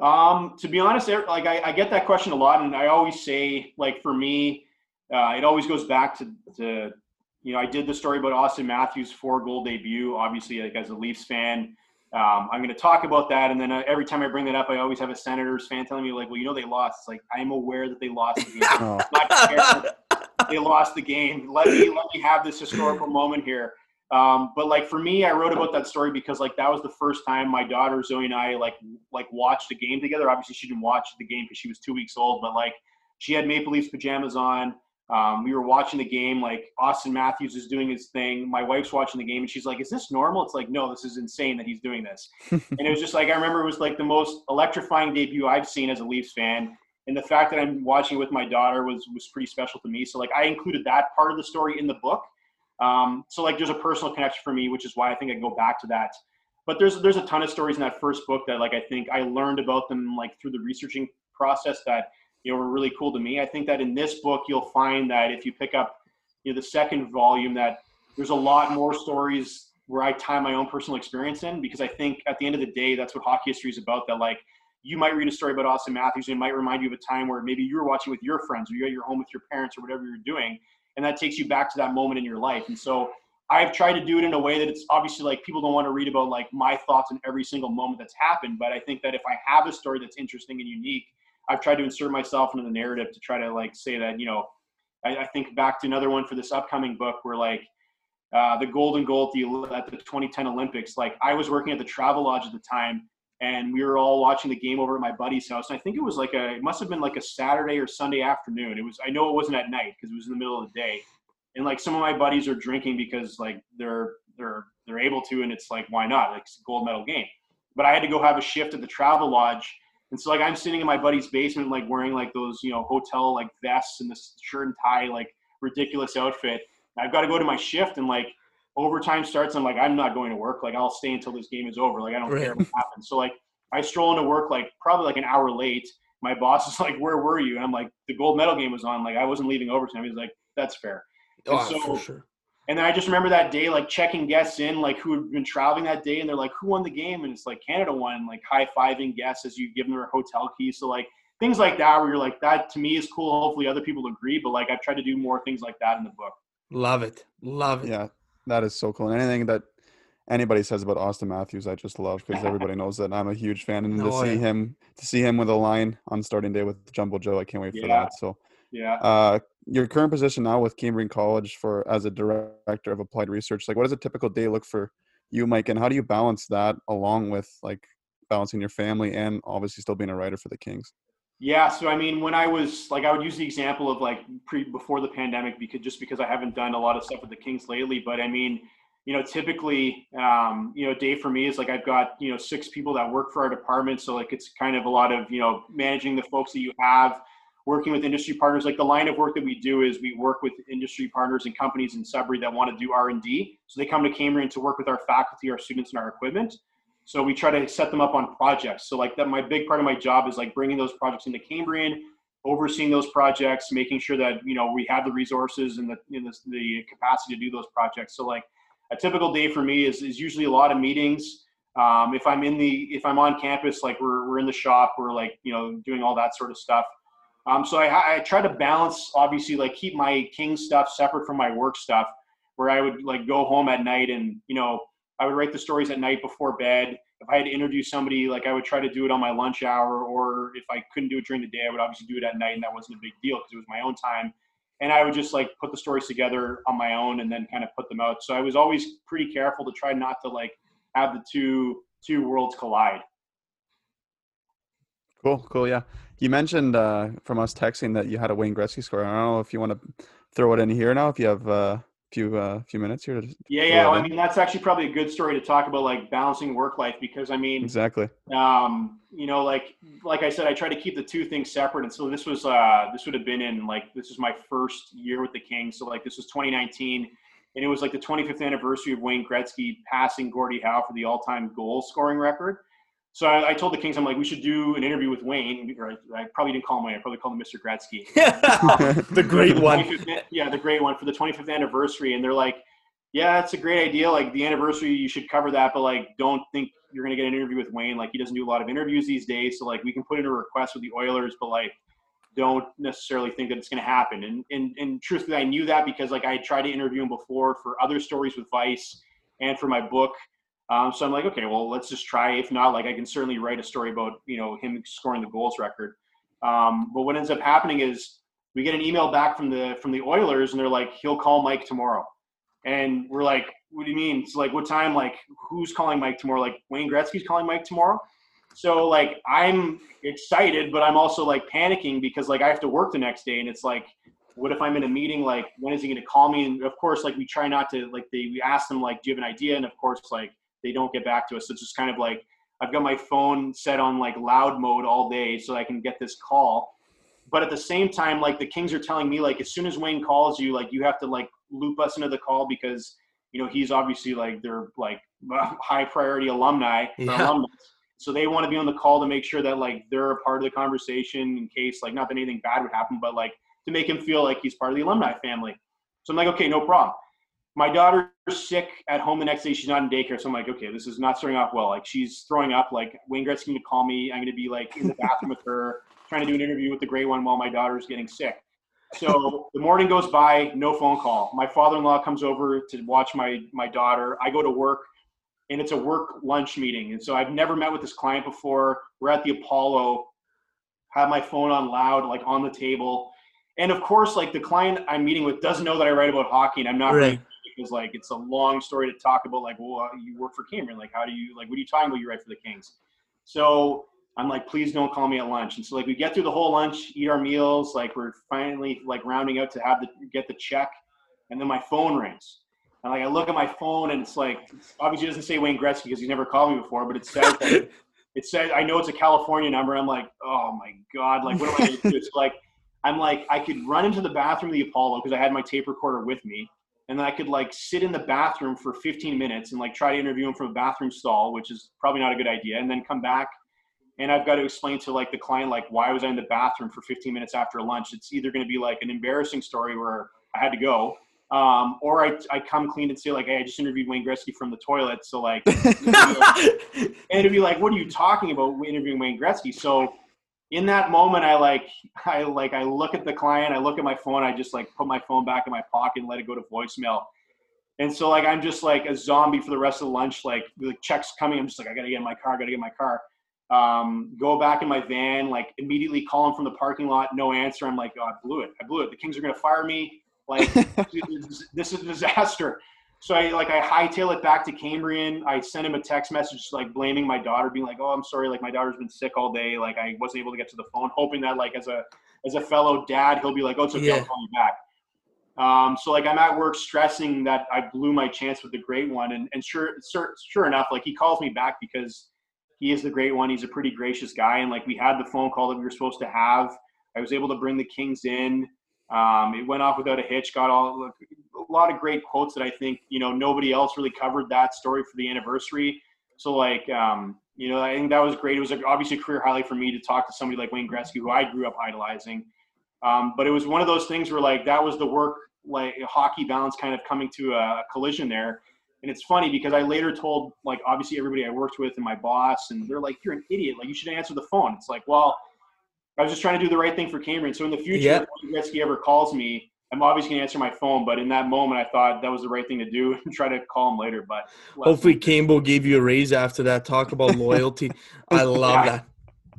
Um, to be honest, like I, I, get that question a lot, and I always say, like for me, uh, it always goes back to, to, you know, I did the story about Auston Matthews' four goal debut. Obviously, like as a Leafs fan, um, I'm going to talk about that, and then uh, every time I bring that up, I always have a Senators fan telling me, like, "Well, you know, they lost." It's like I'm aware that they lost the game. oh. they lost the game. Let me let me have this historical moment here. Um, but like for me, I wrote about that story because like that was the first time my daughter Zoe and I like like watched a game together. Obviously, she didn't watch the game because she was two weeks old, but like she had Maple Leafs pajamas on. Um, we were watching the game. Like Auston Matthews is doing his thing. My wife's watching the game, and she's like, "Is this normal?" It's like, "No, this is insane that he's doing this." and it was just like I remember it was like the most electrifying debut I've seen as a Leafs fan. And the fact that I'm watching it with my daughter was was pretty special to me. So like I included that part of the story in the book um, so like there's a personal connection for me, which is why I think I go back to that. But there's there's a ton of stories in that first book that like I think I learned about them like through the researching process that you know were really cool to me. I think that in this book you'll find that if you pick up you know the second volume that there's a lot more stories where I tie my own personal experience in because I think at the end of the day that's what hockey history is about. That like you might read a story about Auston Matthews and it might remind you of a time where maybe you were watching with your friends or you're at your home with your parents or whatever you're doing and that takes you back to that moment in your life. And so I've tried to do it in a way that it's obviously like people don't want to read about like my thoughts in every single moment that's happened. But I think that if I have a story that's interesting and unique, I've tried to insert myself into the narrative to try to like say that, you know, I, I think back to another one for this upcoming book where like uh, the golden goal at the, at the 2010 Olympics, like I was working at the travel lodge at the time and we were all watching the game over at my buddy's house. And I think it was like a, it must have been like a Saturday or Sunday afternoon. It was, I know it wasn't at night because it was in the middle of the day. And like some of my buddies are drinking because like they're, they're, they're able to, and it's like, why not? Like it's a gold medal game. But I had to go have a shift at the travel lodge. And so like I'm sitting in my buddy's basement, like wearing like those, you know, hotel like vests and this shirt and tie, like ridiculous outfit. I've got to go to my shift and like overtime starts, I'm like, I'm not going to work. Like, I'll stay until this game is over. Like, I don't right. care what happens. So, like, I stroll into work like probably like an hour late. My boss is like, "Where were you?" And I'm like, "The gold medal game was on. Like, I wasn't leaving overtime." He's like, "That's fair." Oh, so, for sure. And then I just remember that day, like checking guests in, like who had been traveling that day, and they're like, "Who won the game?" And it's like Canada won. Like high fiving guests as you give them their hotel key. So like things like that, where you're like, "That to me is cool." Hopefully, other people agree. But like, I've tried to do more things like that in the book. Love it. Love it. Yeah. That is so cool. And anything that anybody says about Auston Matthews, I just love because everybody knows that I'm a huge fan. And no to see him to see him with a line on starting day with Jumbo Joe, I can't wait for that. So yeah. Uh, your current position now with Cambrian College for as a director of applied research, like what does a typical day look for you, Mike, and how do you balance that along with like balancing your family and obviously still being a writer for the Kings? Yeah, so I mean, when I was like, I would use the example of like pre before the pandemic because just because I haven't done a lot of stuff with the Kings lately, but I mean, you know, typically, um, you know, day for me is like I've got you know six people that work for our department, so like it's kind of a lot of you know managing the folks that you have, working with industry partners. Like the line of work that we do is we work with industry partners and companies in Sudbury that want to do R and D, so they come to Cambrian to work with our faculty, our students, and our equipment. So we try to set them up on projects. So like that, my big part of my job is like bringing those projects into Cambrian, overseeing those projects, making sure that you know we have the resources and the in the, the capacity to do those projects. So like a typical day for me is is usually a lot of meetings. Um, if I'm in the if I'm on campus, like we're we're in the shop, we're like you know doing all that sort of stuff. Um, so I, I try to balance, obviously, like keep my king stuff separate from my work stuff. Where I would like go home at night and you know I would write the stories at night before bed. If I had to interview somebody, like I would try to do it on my lunch hour, or if I couldn't do it during the day, I would obviously do it at night, and that wasn't a big deal because it was my own time. And I would just like put the stories together on my own and then kind of put them out. So I was always pretty careful to try not to like have the two two worlds collide. Cool, cool. Yeah, you mentioned uh, from us texting that you had a Wayne Gretzky score. I don't know if you want to throw it in here now. If you have a few uh, few minutes here. To yeah, yeah. Well, I mean, that's actually probably a good story to talk about, like balancing work life, because I mean, exactly. Um, you know, like like I said, I try to keep the two things separate, and so this was uh, this would have been in like this is my first year with the Kings, so like this was 2019, and it was like the 25th anniversary of Wayne Gretzky passing Gordie Howe for the all-time goal scoring record. So I, I, told the Kings, I'm like, we should do an interview with Wayne. Or I, I probably didn't call him Wayne. I probably called him Mr. Gretzky. the great one. Yeah, the great one for the 25th anniversary. And they're like, yeah, it's a great idea. Like the anniversary, you should cover that, but like, don't think you're gonna get an interview with Wayne. Like he doesn't do a lot of interviews these days. So like, we can put in a request with the Oilers, but like, don't necessarily think that it's gonna happen. And and and truthfully, I knew that because like I tried to interview him before for other stories with Vice and for my book. Um, so I'm like, okay, well, let's just try. If not, like I can certainly write a story about you know him scoring the goals record. Um, but what ends up happening is we get an email back from the from the Oilers, and they're like, he'll call Mike tomorrow. And we're like, what do you mean? It's like, what time? Like, who's calling Mike tomorrow? Like, Wayne Gretzky's calling Mike tomorrow. So like, I'm excited, but I'm also like panicking because like I have to work the next day, and it's like, what if I'm in a meeting? Like, when is he going to call me? And of course, like we try not to like they we ask them like, do you have an idea? And of course, like they don't get back to us. So it's just kind of like I've got my phone set on like loud mode all day so I can get this call. But at the same time, like the Kings are telling me, like as soon as Wayne calls you, like you have to like loop us into the call because you know he's obviously like they're like high priority alumni. Yeah. So they want to be on the call to make sure that like they're a part of the conversation in case like not that anything bad would happen, but like to make him feel like he's part of the alumni family. So I'm like, okay, no problem my daughter's sick at home the next day. She's not in daycare. So I'm like, okay, this is not starting off well. Like she's throwing up. Like Wayne Gretzky going to call me. I'm going to be like in the bathroom with her, trying to do an interview with the gray one while my daughter's getting sick. So the morning goes by, no phone call. My father-in-law comes over to watch my my daughter. I go to work, and it's a work lunch meeting. And so I've never met with this client before. We're at the Apollo. Have my phone on loud, like on the table. And of course, like the client I'm meeting with doesn't know that I write about hockey, and I'm not right because like it's a long story to talk about. Like, well, uh, you work for Cambrian. Like, how do you like? What are you talking about? You write for the Kings. So I'm like, please don't call me at lunch. And so like we get through the whole lunch, eat our meals. Like we're finally like rounding out to have the get the check, and then my phone rings. And like I look at my phone and it's like obviously it doesn't say Wayne Gretzky because he's never called me before, but it says it says I know it's a California number. I'm like, oh my god, like what am I going to do? It's like I'm like I could run into the bathroom of the Apollo because I had my tape recorder with me and then I could like sit in the bathroom for 15 minutes and like try to interview him from a bathroom stall, which is probably not a good idea, and then come back and I've got to explain to like the client like why was I in the bathroom for 15 minutes after lunch. It's either going to be like an embarrassing story where I had to go, um, or I, I come clean and say like, hey, I just interviewed Wayne Gretzky from the toilet. So like, and it'd be like, what are you talking about interviewing Wayne Gretzky? So in that moment i like i like i look at the client i look at my phone i just like put my phone back in my pocket and let it go to voicemail. And so like i'm just like a zombie for the rest of the lunch like the checks coming i'm just like i gotta get in my car I gotta get in my car. Um, go back in my van like immediately call him from the parking lot no answer. I'm like oh i blew it i blew it. The kings are gonna fire me. Like this is a disaster so I like I hightail it back to Cambrian. I send him a text message like blaming my daughter, being like, "Oh, I'm sorry. Like my daughter's been sick all day. Like I wasn't able to get to the phone." Hoping that like as a as a fellow dad, he'll be like, "Oh, it's okay. Yeah. I'll call you back." Um, so like I'm at work stressing that I blew my chance with the great one, and and sure sure sure enough, like he calls me back because he is the great one. He's a pretty gracious guy, and like we had the phone call that we were supposed to have. I was able to bring the Kings in. Um, it went off without a hitch. Got all lot of great quotes that I think you know nobody else really covered that story for the anniversary. So like um, you know I think that was great. It was obviously a career highlight for me to talk to somebody like Wayne Gretzky, who I grew up idolizing. Um, but it was one of those things where like that was the work like hockey balance kind of coming to a collision there. And it's funny because I later told like obviously everybody I worked with and my boss, and they're like, "You're an idiot! Like you should answer the phone." It's like, well, I was just trying to do the right thing for Cambrian. So in the future, yep. if Gretzky ever calls me, I'm obviously gonna answer my phone. But in that moment, I thought that was the right thing to do and try to call him later. But hopefully, Campbell gave you a raise after that. Talk about loyalty. I love yeah. that.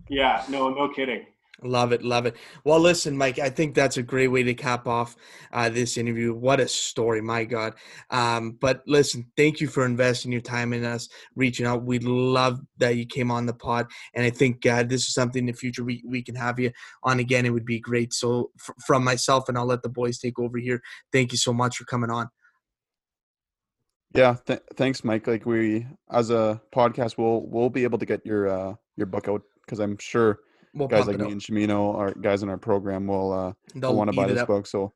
Yeah, no, no kidding. Love it, love it. Well, listen, Mike, I think that's a great way to cap off uh, this interview. What a story, my God. Um, but listen, thank you for investing your time in us, reaching out. We love that you came on the pod, and I think uh, this is something in the future we, we can have you on again. It would be great. So, f- from myself, and I'll let the boys take over here. Thank you so much for coming on. Yeah, th- thanks, Mike. Like we, as a podcast, we'll we'll be able to get your uh, your book out because I'm sure We'll guys like me up. and Chimino, our guys in our program, will uh, They'll want to buy this up. book. So,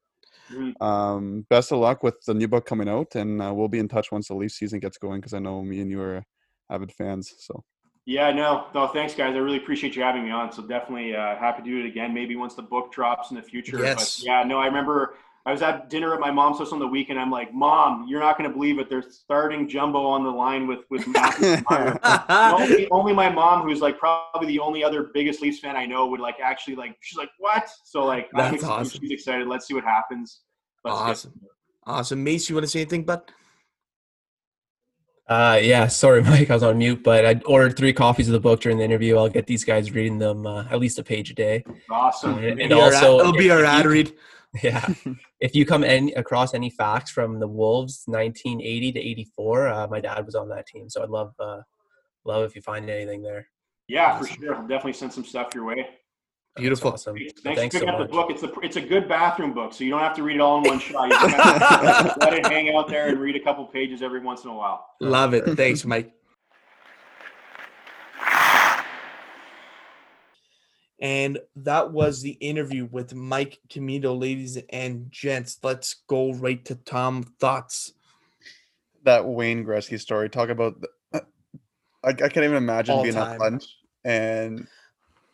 Mhm. um, best of luck with the new book coming out, and uh, we'll be in touch once the Leaf season gets going because I know me and you are avid fans. So, Yeah, no, no, thanks, guys. I really appreciate you having me on. So definitely uh, happy to do it again. Maybe once the book drops in the future. Yes. But yeah, no, I remember I was at dinner at my mom's house on the weekend. I'm like, Mom, you're not going to believe it. They're starting Jumbo on the line with with Matthew. Only, only my mom, who's like probably the only other biggest Leafs fan I know, would like actually like. She's like, "What?" So like, That's excited. awesome. She's excited. Let's see what happens. Let's get- Awesome. awesome. Mace, you want to say anything, bud? Uh, yeah, sorry, Mike, I was on mute, but I ordered three copies of the book during the interview. I'll get these guys reading them uh, at least a page a day. Awesome. And, and Be our ad- also, it'll be our ad you- read. Yeah, if you come any, across any facts from the Wolves, 1980 to 84, uh, my dad was on that team, so I'd love, uh, love if you find anything there. Yeah, for sure. I'll definitely send some stuff your way. That's Beautiful. awesome. Thanks, Thanks, thanks for so picking up much. the book. It's a it's a good bathroom book, so you don't have to read it all in one shot. You just have to let it hang out there and read a couple pages every once in a while. Love it. Thanks, Mike. And that was the interview with Mike Commito, ladies and gents. Let's go right to Tom. Thoughts? that Wayne Gretzky story. Talk about. The, I, I can't even imagine All being time. at lunch and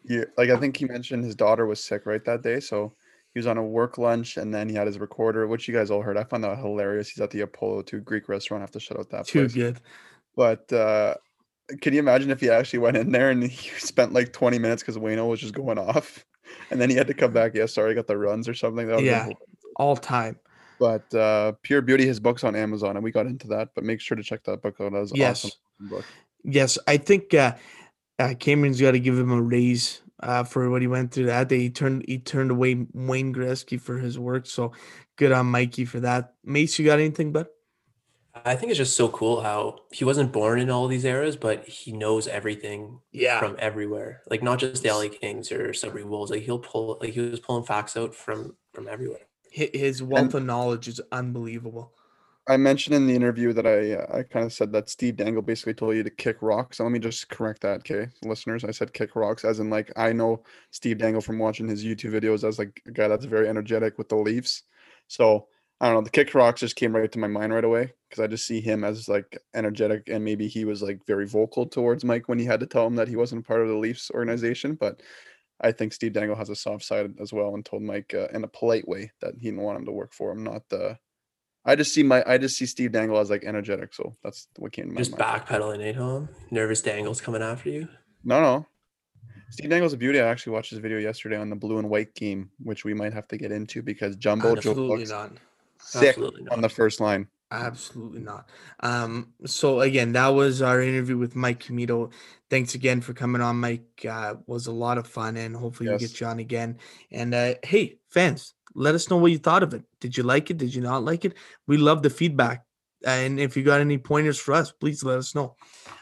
you like. I think he mentioned his daughter was sick right that day, so he was on a work lunch and then he had his recorder, which you guys all heard. I found that hilarious. He's at the Apollo 2 Greek restaurant. I have to shut out that Too place. good. But uh, can you imagine if he actually went in there and he spent like 20 minutes because Wayno was just going off, and then he had to come back? Yeah, sorry, I got the runs or something. That Yeah. hilarious. All time. But uh, Pure Beauty, his book's on Amazon, and we got into that. But make sure to check that book out. That was Yes. awesome book. Yes, I think uh, uh, Cambrian's got to give him a raise uh, for what he went through that day. He turned he turned away Wayne Gretzky for his work, so good on Mikey for that. Mace, you got anything, bud? I think it's just so cool how he wasn't born in all these eras, but he knows everything Yeah, from everywhere. Like not just the LA Kings or Sudbury Wolves. Like he'll pull, like he was pulling facts out from from everywhere. His wealth of knowledge is unbelievable. I mentioned in the interview that I uh, I kind of said that Steve Dangle basically told you to kick rocks. So let me just correct that, okay, listeners. I said kick rocks, as in like I know Steve Dangle from watching his YouTube videos as like a guy that's very energetic with the Leafs. So I don't know, the kick rocks just came right to my mind right away because I just see him as like energetic and maybe he was like very vocal towards Mike when he had to tell him that he wasn't part of the Leafs organization, but. I think Steve Dangle has a soft side as well, and told Mike uh, in a polite way that he didn't want him to work for him, not the I just see my I just see Steve Dangle as like energetic, so that's what came to my Just mind. backpedaling, eh, Tom? Nervous dangles coming after you. No, no. Steve Dangle's a beauty. I actually watched his video yesterday on the blue and white game, which we might have to get into because Jumbo Joe Absolutely looks not. Sick Absolutely on the first line. Absolutely not. Um, so again, that was our interview with Mike Commito. Thanks again for coming on, Mike. Uh, was a lot of fun, and hopefully we Yes. get you on again. And uh, hey, fans, let us know what you thought of it. Did you like it? Did you not like it? We love the feedback. And if you got any pointers for us, please let us know.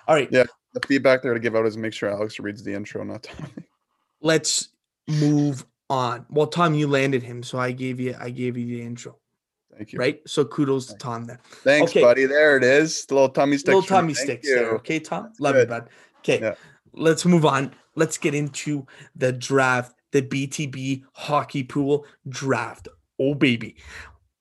All right, Yeah. The feedback there to give out is make sure Alex reads the intro, not Tommy. let's move on. Well, Tom, you landed him, so I gave you I gave you the intro, Thank you. right? So kudos to Tom there. Thanks, Okay. buddy. There it is. The little Tommy stick. little. Tommy sticks there. Okay, Tom. That's Love good. you, bud. Okay, Yeah. let's move on. Let's get into the draft, the BTB hockey pool draft. Oh baby,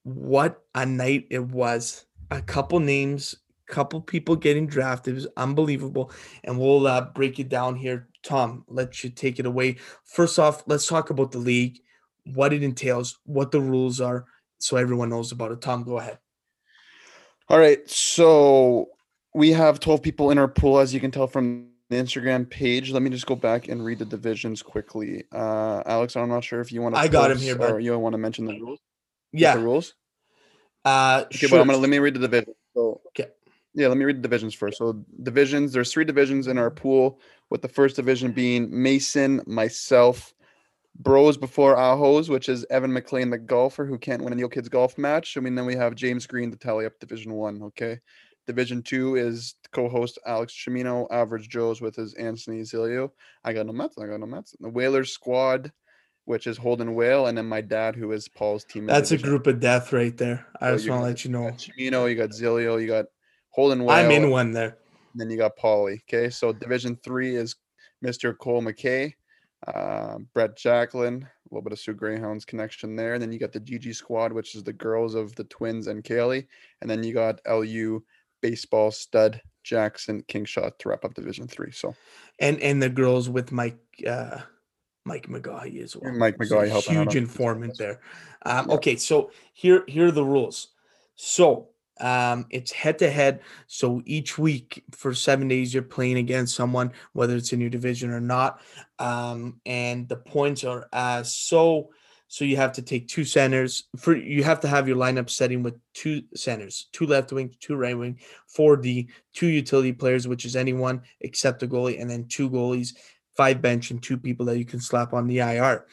what a night it was! A couple names, couple people getting drafted. It was unbelievable, and we'll uh, break it down here. Tom, let you take it away. First off, let's talk about the league, what it entails, what the rules are, so everyone knows about it. Tom, go ahead. All right. So we have 12 people in our pool, as you can tell from the Instagram page. Let me just go back and read the divisions quickly. Uh, Alex, I'm not sure if you want to. I got him here. Or you want to mention the rules? Yeah. The rules? Uh, Okay, sure. but I'm gonna let me read the division. So Okay. yeah, let me read the divisions first. So divisions, there's three divisions in our pool, with the first division being Mason, myself, Bros before Ahos, which is Evan McLean, the golfer who can't win a Neil Kids golf match. I mean, then we have James Green to tally up Division One. Okay, Division Two is co-host Alex Chimino, Average Joe's with his Anthony Zilio. I got no Mets. I got no Mets. The Whalers squad, which is Holden Whale, and then my dad, who is Paul's team. That's a group of death right there. I So just want to let you know. Chimino, you got Zilio, you got Holden Whale. I'm in one there. And then you got Paulie. Okay, so Division Three is Mr. Cole McKay, uh, Brett Jacklin, a little bit of Soo Greyhounds connection there. And then you got the GG squad, which is the girls of the Twins and Kaylee. And then you got LU baseball stud Jackson Kingshot to wrap up Division Three. So And and the girls with Mike uh Mike McGaughy as well. Mike He's a McGaughy helping out huge informant there. Um, Yeah. okay, so here here are the rules. So um, it's head to head. So each week for seven days, you're playing against someone, whether it's in your division or not. Um, and the points are as so. So you have to take two centers for you have to have your lineup setting with two centers, two left wing, two right wing, four D, two utility players, which is anyone except the goalie, and then two goalies, five bench, and two people that you can slap on the IR.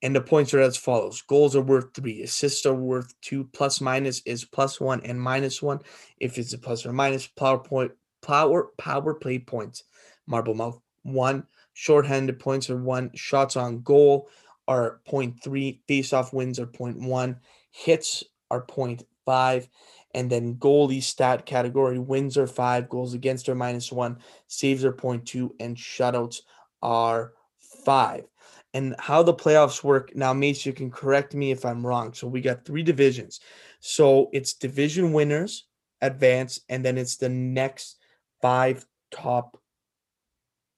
And the points are as follows: goals are worth three, assists are worth two, plus minus is plus one and minus one. If it's a plus or minus, power point, power power play points, marble mouth one, shorthanded points are one, shots on goal are 0.3, face-off wins are 0.1, hits are 0.5, and then goalie stat category wins are five, goals against are minus one, saves are 0.2, and shutouts are five and how the playoffs work. Now, Mace, you can correct me if I'm wrong. So we got three divisions. So it's division winners advance, and then it's the next five top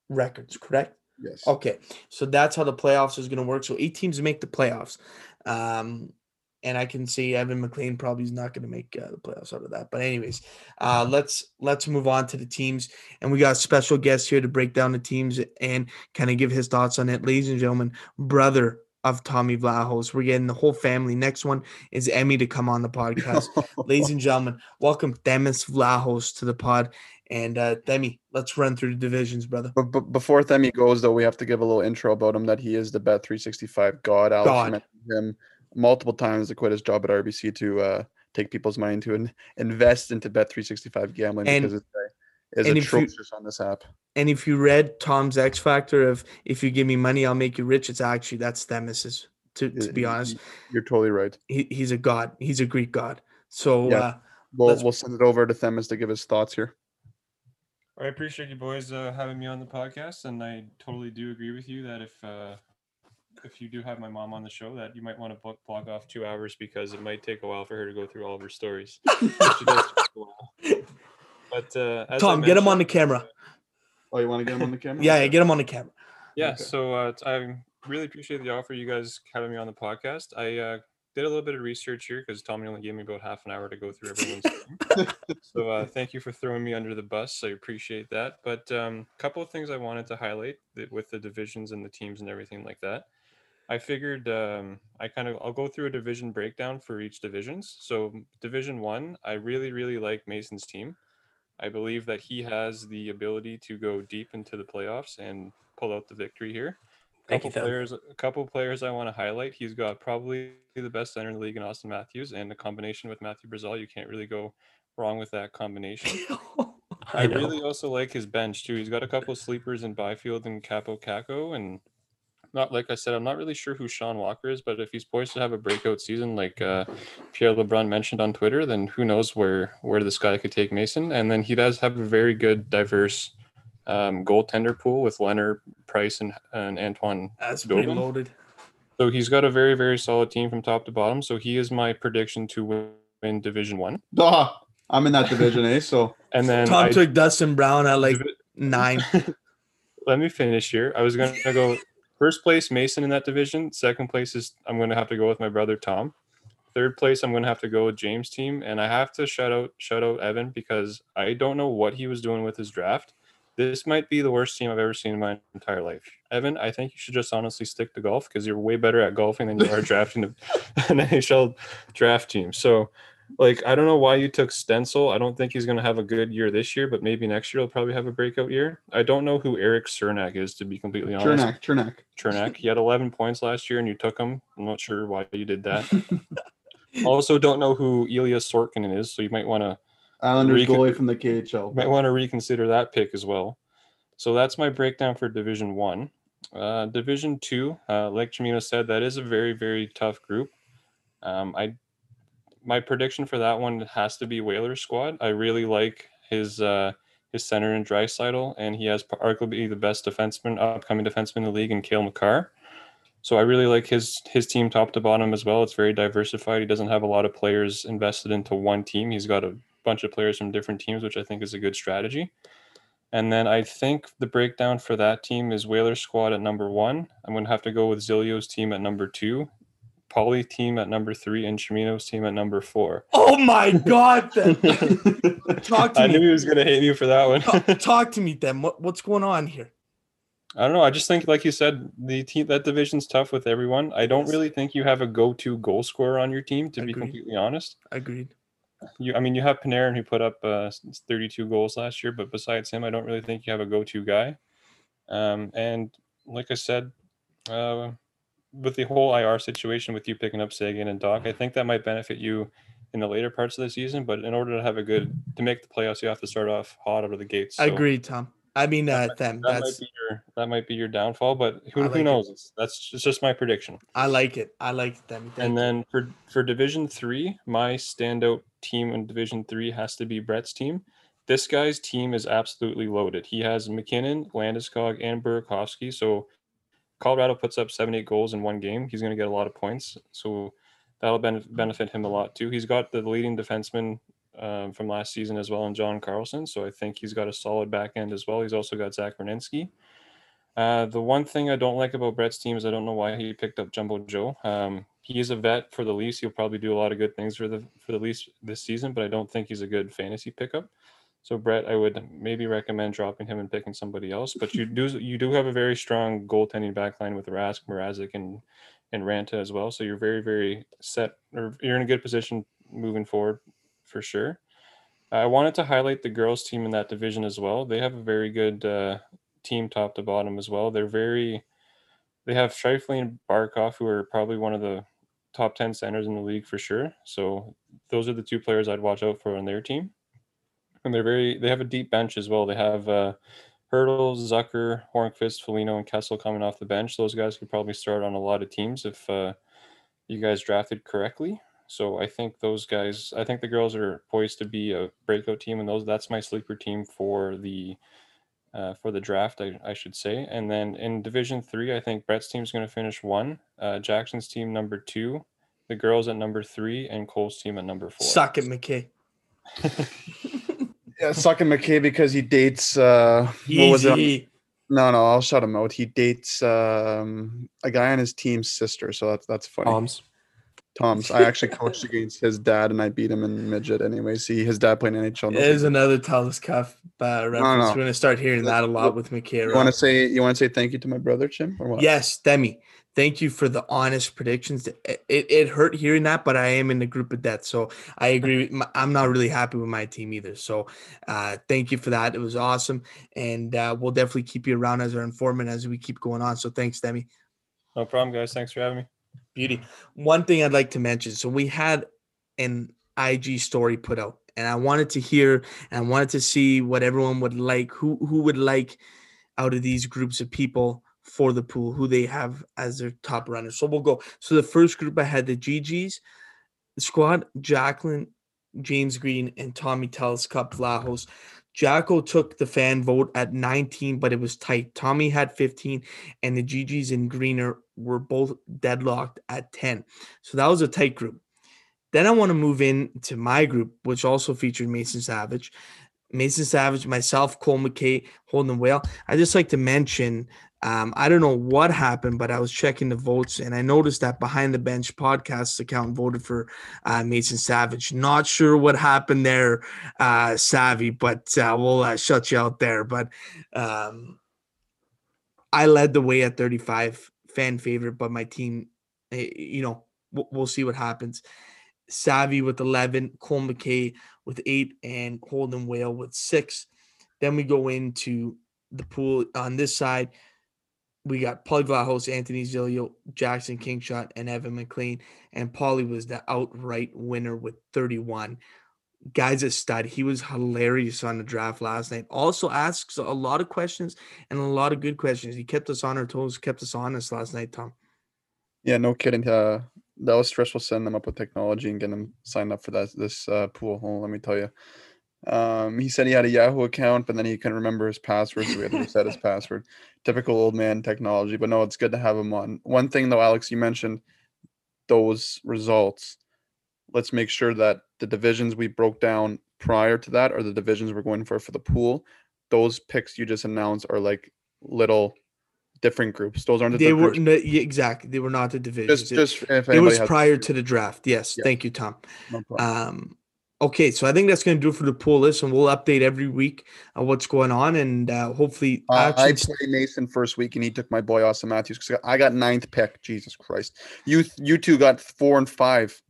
records, correct? yes. Okay. So that's how the playoffs is going to work. So eight teams make the playoffs. Um, and I can see Evan McLean probably is not going to make uh, the playoffs out of that. But anyways, uh, let's let's move on to the teams, and we got a special guest here to break down the teams and kind of give his thoughts on it, ladies and gentlemen. Brother of Tommy Vlahos, we're getting the whole family. Next one is Emmy to come on the podcast, ladies and gentlemen. Welcome Themis Vlahos to the pod, and uh, Themi, let's run through the divisions, brother. But, but before Themi goes, though, we have to give a little intro about him that he is the Bet 365 God. Alex God. him multiple times to quit his job at RBC to uh, take people's money to in, invest into Bet 365 gambling And- because it's is and if you- atrocious on this app. And if you read Tom's X Factor of "If you give me money, I'll make you rich," it's actually that's Themis's. To, to be Y- y- honest, You're totally right. he, he's a god. He's a Greek god. So Yeah. uh, We'll, we'll send it over to Themis to give his thoughts here. I appreciate you boys uh, having me on the podcast, and I totally do agree with you that if uh, if you do have my mom on the show, that you might want to book block off two hours because it might take a while for her to go through all of her stories. She does take a while. But uh, as Tom, get him on the mentioned, camera. Oh, you want to get him on the camera? Yeah, yeah, get him on the camera. Yeah, Okay. so uh, t- I really appreciate the offer you guys having me on the podcast. I uh, did a little bit of research here because Tommy only gave me about half an hour to go through everyone's. so uh, thank you for throwing me under the bus. I appreciate that. But a um, couple of things I wanted to highlight that with the divisions and the teams and everything like that. I figured um, I kind of I'll go through a division breakdown for each divisions. So Division One, I really really like Mason's team. I believe that he has the ability to go deep into the playoffs and pull out the victory here. Thank you, couple Tom. players, a couple players I want to highlight. He's got probably the best center in the league in Auston Matthews, and the combination with Mathew Barzal, you can't really go wrong with that combination. I, I really also like his bench too. He's got a couple of sleepers in Byfield and Kaapo Kakko, and not like I said, I'm not really sure who Sean Walker is, but if he's poised to have a breakout season like uh, Pierre LeBrun mentioned on Twitter, then who knows where where this guy could take Mason. And then he does have a very good, diverse um, goaltender pool with Leonard Price and, and Antoine That's pretty loaded. So he's got a very, very solid team from top to bottom. So he is my prediction to win, win Division One. Duh. I'm in that division, eh? So And then Tom I, took Dustin Brown at like nine. let me finish here. I was going to go first place Mason in that division. Second place is I'm going to have to go with my brother Tom. Third place I'm going to have to go with James' team, and I have to shout out shout out Evan because I don't know what he was doing with his draft. This might be the worst team I've ever seen in my entire life. Evan, I think you should just honestly stick to golf because you're way better at golfing than you are drafting an NHL draft team. So like I don't know why you took Stencil. I don't think he's going to have a good year this year, but maybe next year he'll probably have a breakout year. I don't know who Erik Cernak is to be completely honest. Chernak, Chernak. Chernak. He had 11 points last year, and you took him. I'm not sure why you did that. also, don't know who Ilya Sorkinen is, so you might want to Islanders Recon- goalie from the KHL. might want to reconsider that pick as well. So that's my breakdown for Division One. Uh, Division Two, uh, like Chimino said, that is a very very tough group. Um, I my prediction for that one has to be Whalers squad. I really like his uh, his center in Draisaitl, and he has arguably the best defenseman, upcoming defenseman in the league, in Cale Makar. So I really like his his team top to bottom as well. It's very diversified. He doesn't have a lot of players invested into one team. He's got a bunch of players from different teams, which I think is a good strategy. And then I think the breakdown for that team is Whaler squad at number one. I'm going to have to go with Zilio's team at number two, Paulie team at number three, and Chimino's team at number four. Oh my God, then. Talk to me. I knew he was going to hate you for that one. Talk, talk to me, then. What, what's going on here? I don't know. I just think, like you said, the team that division's tough with everyone. I don't Yes. really think you have a go-to goal scorer on your team, to be completely honest. Agreed. You, I mean, you have Panarin who put up uh, 32 goals last year, but besides him, I don't really think you have a go-to guy. Um, and like I said, uh, with the whole IR situation, with you picking up Sagan and Doc, I think that might benefit you in the later parts of the season. But in order to have a good to make the playoffs, you have to start off hot out of the gates. So Agreed, Tom. I mean, uh, them. That might be your that might be your downfall, but who, like who knows? It's, that's it's just my prediction. I like it. I like them. Thank And then for for Division Three, my standout team in Division Three has to be Brett's team. This guy's team is absolutely loaded. He has MacKinnon, Landeskog, and Burakovsky. So Colorado puts up seven, eight goals in one game. He's going to get a lot of points. So that'll ben- benefit him a lot too. He's got the leading defenseman um, from last season as well in John Carlson. So I think he's got a solid back end as well. He's also got Zach Werenski. Uh, the one thing I don't like about Brett's team is I don't know why he picked up Jumbo Joe. Um, he is a vet for the Leafs. He'll probably do a lot of good things for the for the Leafs this season, but I don't think he's a good fantasy pickup. So Brett, I would maybe recommend dropping him and picking somebody else. But you do you do have a very strong goaltending backline with Rask, Mrazek, and and Raanta as well. So you're very very set, or you're in a good position moving forward for sure. I wanted to highlight the girls team in that division as well. They have a very good uh, team top to bottom as well. They're very they have Scheifele and Barkov, who are probably one of the top 10 centers in the league for sure. So those are the two players I'd watch out for on their team. And they're very, they have a deep bench as well. They have uh, Hertl, Zucker, Hornqvist, Felino, and Kessel coming off the bench. Those guys could probably start on a lot of teams if uh, you guys drafted correctly. So I think those guys, I think the girls are poised to be a breakout team, and those that's my sleeper team for the uh, for the draft, I, I should say. And then in Division Three, I think Brett's team is going to finish one, uh, Jackson's team number two, the girls at number three, and Cole's team at number four. Suck it, McKay. Yeah, sucking McKay because he dates. Uh, what was it? No, no, I'll shut him out. He dates um, a guy on his team's sister, so that's that's funny. Tom's. Tom's. I actually coached against his dad, and I beat him in midget. Anyway, see, his dad played in NHL. It is another Telus Cup uh, reference. no. We're going to start hearing that a lot with McKay. You want to say you want to say thank you to my brother, Jim, or what? Yes, Themi. Thank you for the honest predictions. It, it, it hurt hearing that, but I am in the group of death. So I agree. with my- I'm not really happy with my team either. So uh, thank you for that. It was awesome. And uh, we'll definitely keep you around as our informant as we keep going on. So thanks, Themi. No problem, guys. Thanks for having me. Beauty. One thing I'd like to mention. So we had an IG story put out, and I wanted to hear and I wanted to see what everyone would like. Who who would like out of these groups of people for the pool, who they have as their top runners. So we'll go. So the first group I had the GGs squad, Jacklin, James Green, and Tommy Telus Cup Vlahos. Jacko took the fan vote at 19, but it was tight. Tommy had 15, and the GGs and Greener were both deadlocked at 10. So that was a tight group. Then I want to move in to my group, which also featured Mason Savage. Mason Savage, myself, Cole McKay, Holden Whale. I just like to mention, um, I don't know what happened, but I was checking the votes and I noticed that Behind the Bench podcast account voted for uh, Mason Savage. Not sure what happened there, uh, Savvy, but uh, we'll uh, shut you out there. But um, I led the way at 35, fan favorite, but my team, eh, you know, we'll, we'll see what happens. Savvy with 11, Cole McKay with eight, and Holden Whale with six. Then we go into the pool on this side. We got Paulie Vlahos, Anthony Zilio, Jackson Kingshot, and Evan McLean. And Paulie was the outright winner with 31. Guy's a stud. He was hilarious on the draft last night. Also asks a lot of questions and a lot of good questions. He kept us on our toes, kept us honest last night, Tom. Yeah, no kidding. Uh, that was stressful setting them up with technology and getting them signed up for that this uh, pool. Let me tell you. Um, he said he had a Yahoo account, but then he couldn't remember his password, so we had to reset his password. Typical old man technology, but no, it's good to have him on. One thing though, Alex, you mentioned those results. Let's make sure that the divisions we broke down prior to that are the divisions we're going for for the pool. Those picks you just announced are like little different groups. Those aren't the They were no, exactly. They were not the divisions. just It- just if it was prior to the draft. Yes. Thank you, Tom. no problem. Um, okay, so I think that's going to do it for the pool list, and we'll update every week on what's going on, and uh, hopefully, Uh, I played Mason first week, and he took my boy Austin Matthews because I got ninth pick. Jesus Christ, you you two got four and five.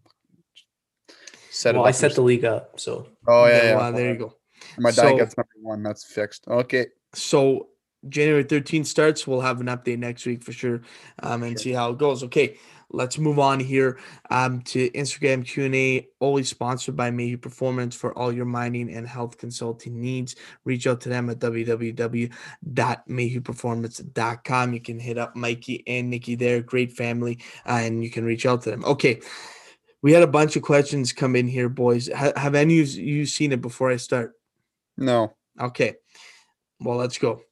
Set well, I up set the league up, so Oh yeah, yeah, yeah. well, there you go. My So- dad gets number one. That's fixed. Okay. So January 13th starts. We'll have an update next week for sure, um, and Sure. see how it goes. Okay, let's move on here um, to Instagram Q and A. Always sponsored by Mayhew Performance for all your mining and health consulting needs. Reach out to them at www.mayhewperformance.com. You can hit up Mikey and Nikki there. Great family, uh, and you can reach out to them. Okay. We had a bunch of questions come in here, boys. Ha- have any of you seen it before I start? No. Okay. Well, let's go.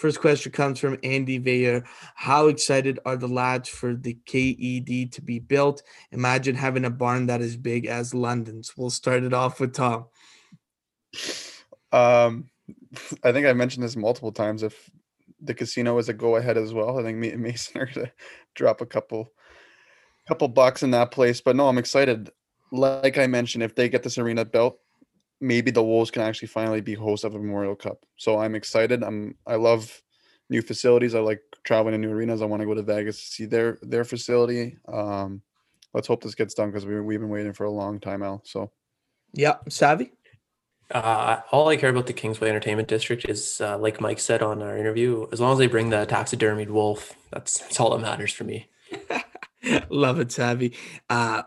First question comes from Andy Vayer. How excited are the lads for the KED to be built? Imagine having a barn that is big as London's. We'll start it off with Tom. Um, I think I mentioned this multiple times. If the casino is a go ahead as well, I think me and Mason are gonna drop a couple, couple bucks in that place. But no, I'm excited. Like I mentioned, if they get this arena built, maybe the Wolves can actually finally be host of a Memorial Cup. So I'm excited. I'm I love new facilities. I like traveling to new arenas. I want to go to Vegas to see their their facility. Um, let's hope this gets done because we we've been waiting for a long time, Al. So Yeah, Savvy. Uh, all I care about the Kingsway Entertainment District is, uh, like Mike said on our interview, as long as they bring the taxidermied wolf, that's, that's all that matters for me. Love it, Savvy. Uh,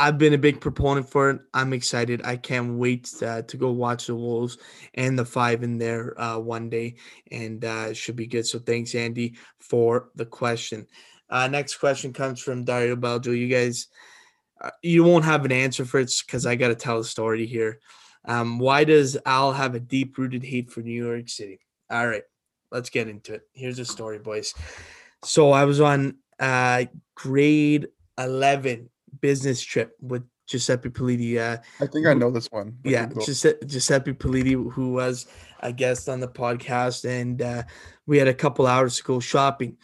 I've been a big proponent for it. I'm excited. I can't wait uh, to go watch the Wolves and the five in there uh, one day, and uh, it should be good. So thanks, Andy, for the question. Uh, next question comes from Dario Belgio. You guys, uh, you won't have an answer for it because I got to tell a story here. Um, why does Al have a deep rooted hate for New York City? All right, let's get into it. Here's a story, boys. So I was on uh, grade 11 business trip with Giuseppe Politi. Uh, I think I know this one. yeah. Giuseppe, Giuseppe Politi, who was a guest on the podcast, and uh, we had a couple hours to go shopping.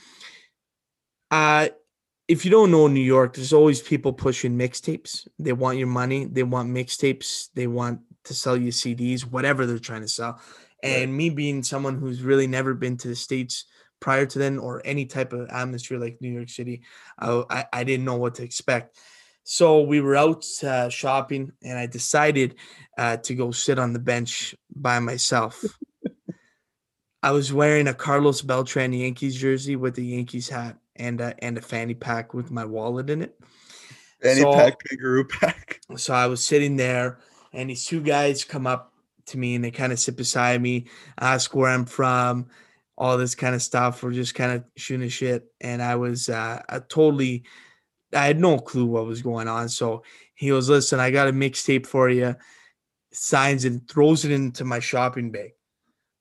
Uh, if you don't know New York, there's always people pushing mixtapes. They want your money. They want mixtapes. They want to sell you CDs, whatever they're trying to sell. And me being someone who's really never been to the states prior to then, or any type of atmosphere like New York City, I, I, I didn't know what to expect. So we were out uh, shopping, and I decided uh, to go sit on the bench by myself. I was wearing a Carlos Beltran Yankees jersey with a Yankees hat and a, and a fanny pack with my wallet in it. Fanny So- pack, kangaroo pack. So I was sitting there, and these two guys come up to me and they kind of sit beside me, ask where I'm from, all this kind of stuff. We're just kind of shooting shit, and I was uh, I totally, I had no clue what was going on. So he goes, "Listen, I got a mixtape for you." Signs it, and throws it into my shopping bag.